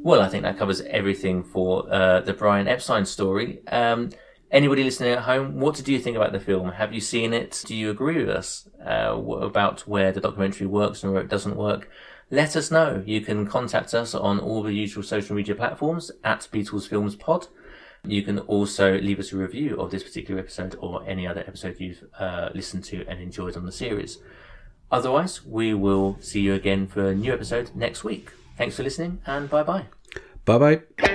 Speaker 4: Well, I think that covers everything for uh, the Brian Epstein story. Um, anybody listening at home, what did you think about the film? Have you seen it? Do you agree with us uh, about where the documentary works and where it doesn't work? Let us know. You can contact us on all the usual social media platforms at Beatles Films Pod. You can also leave us a review of this particular episode or any other episode you've uh, listened to and enjoyed on the series. Otherwise, we will see you again for a new episode next week. Thanks for listening and bye bye.
Speaker 5: bye bye.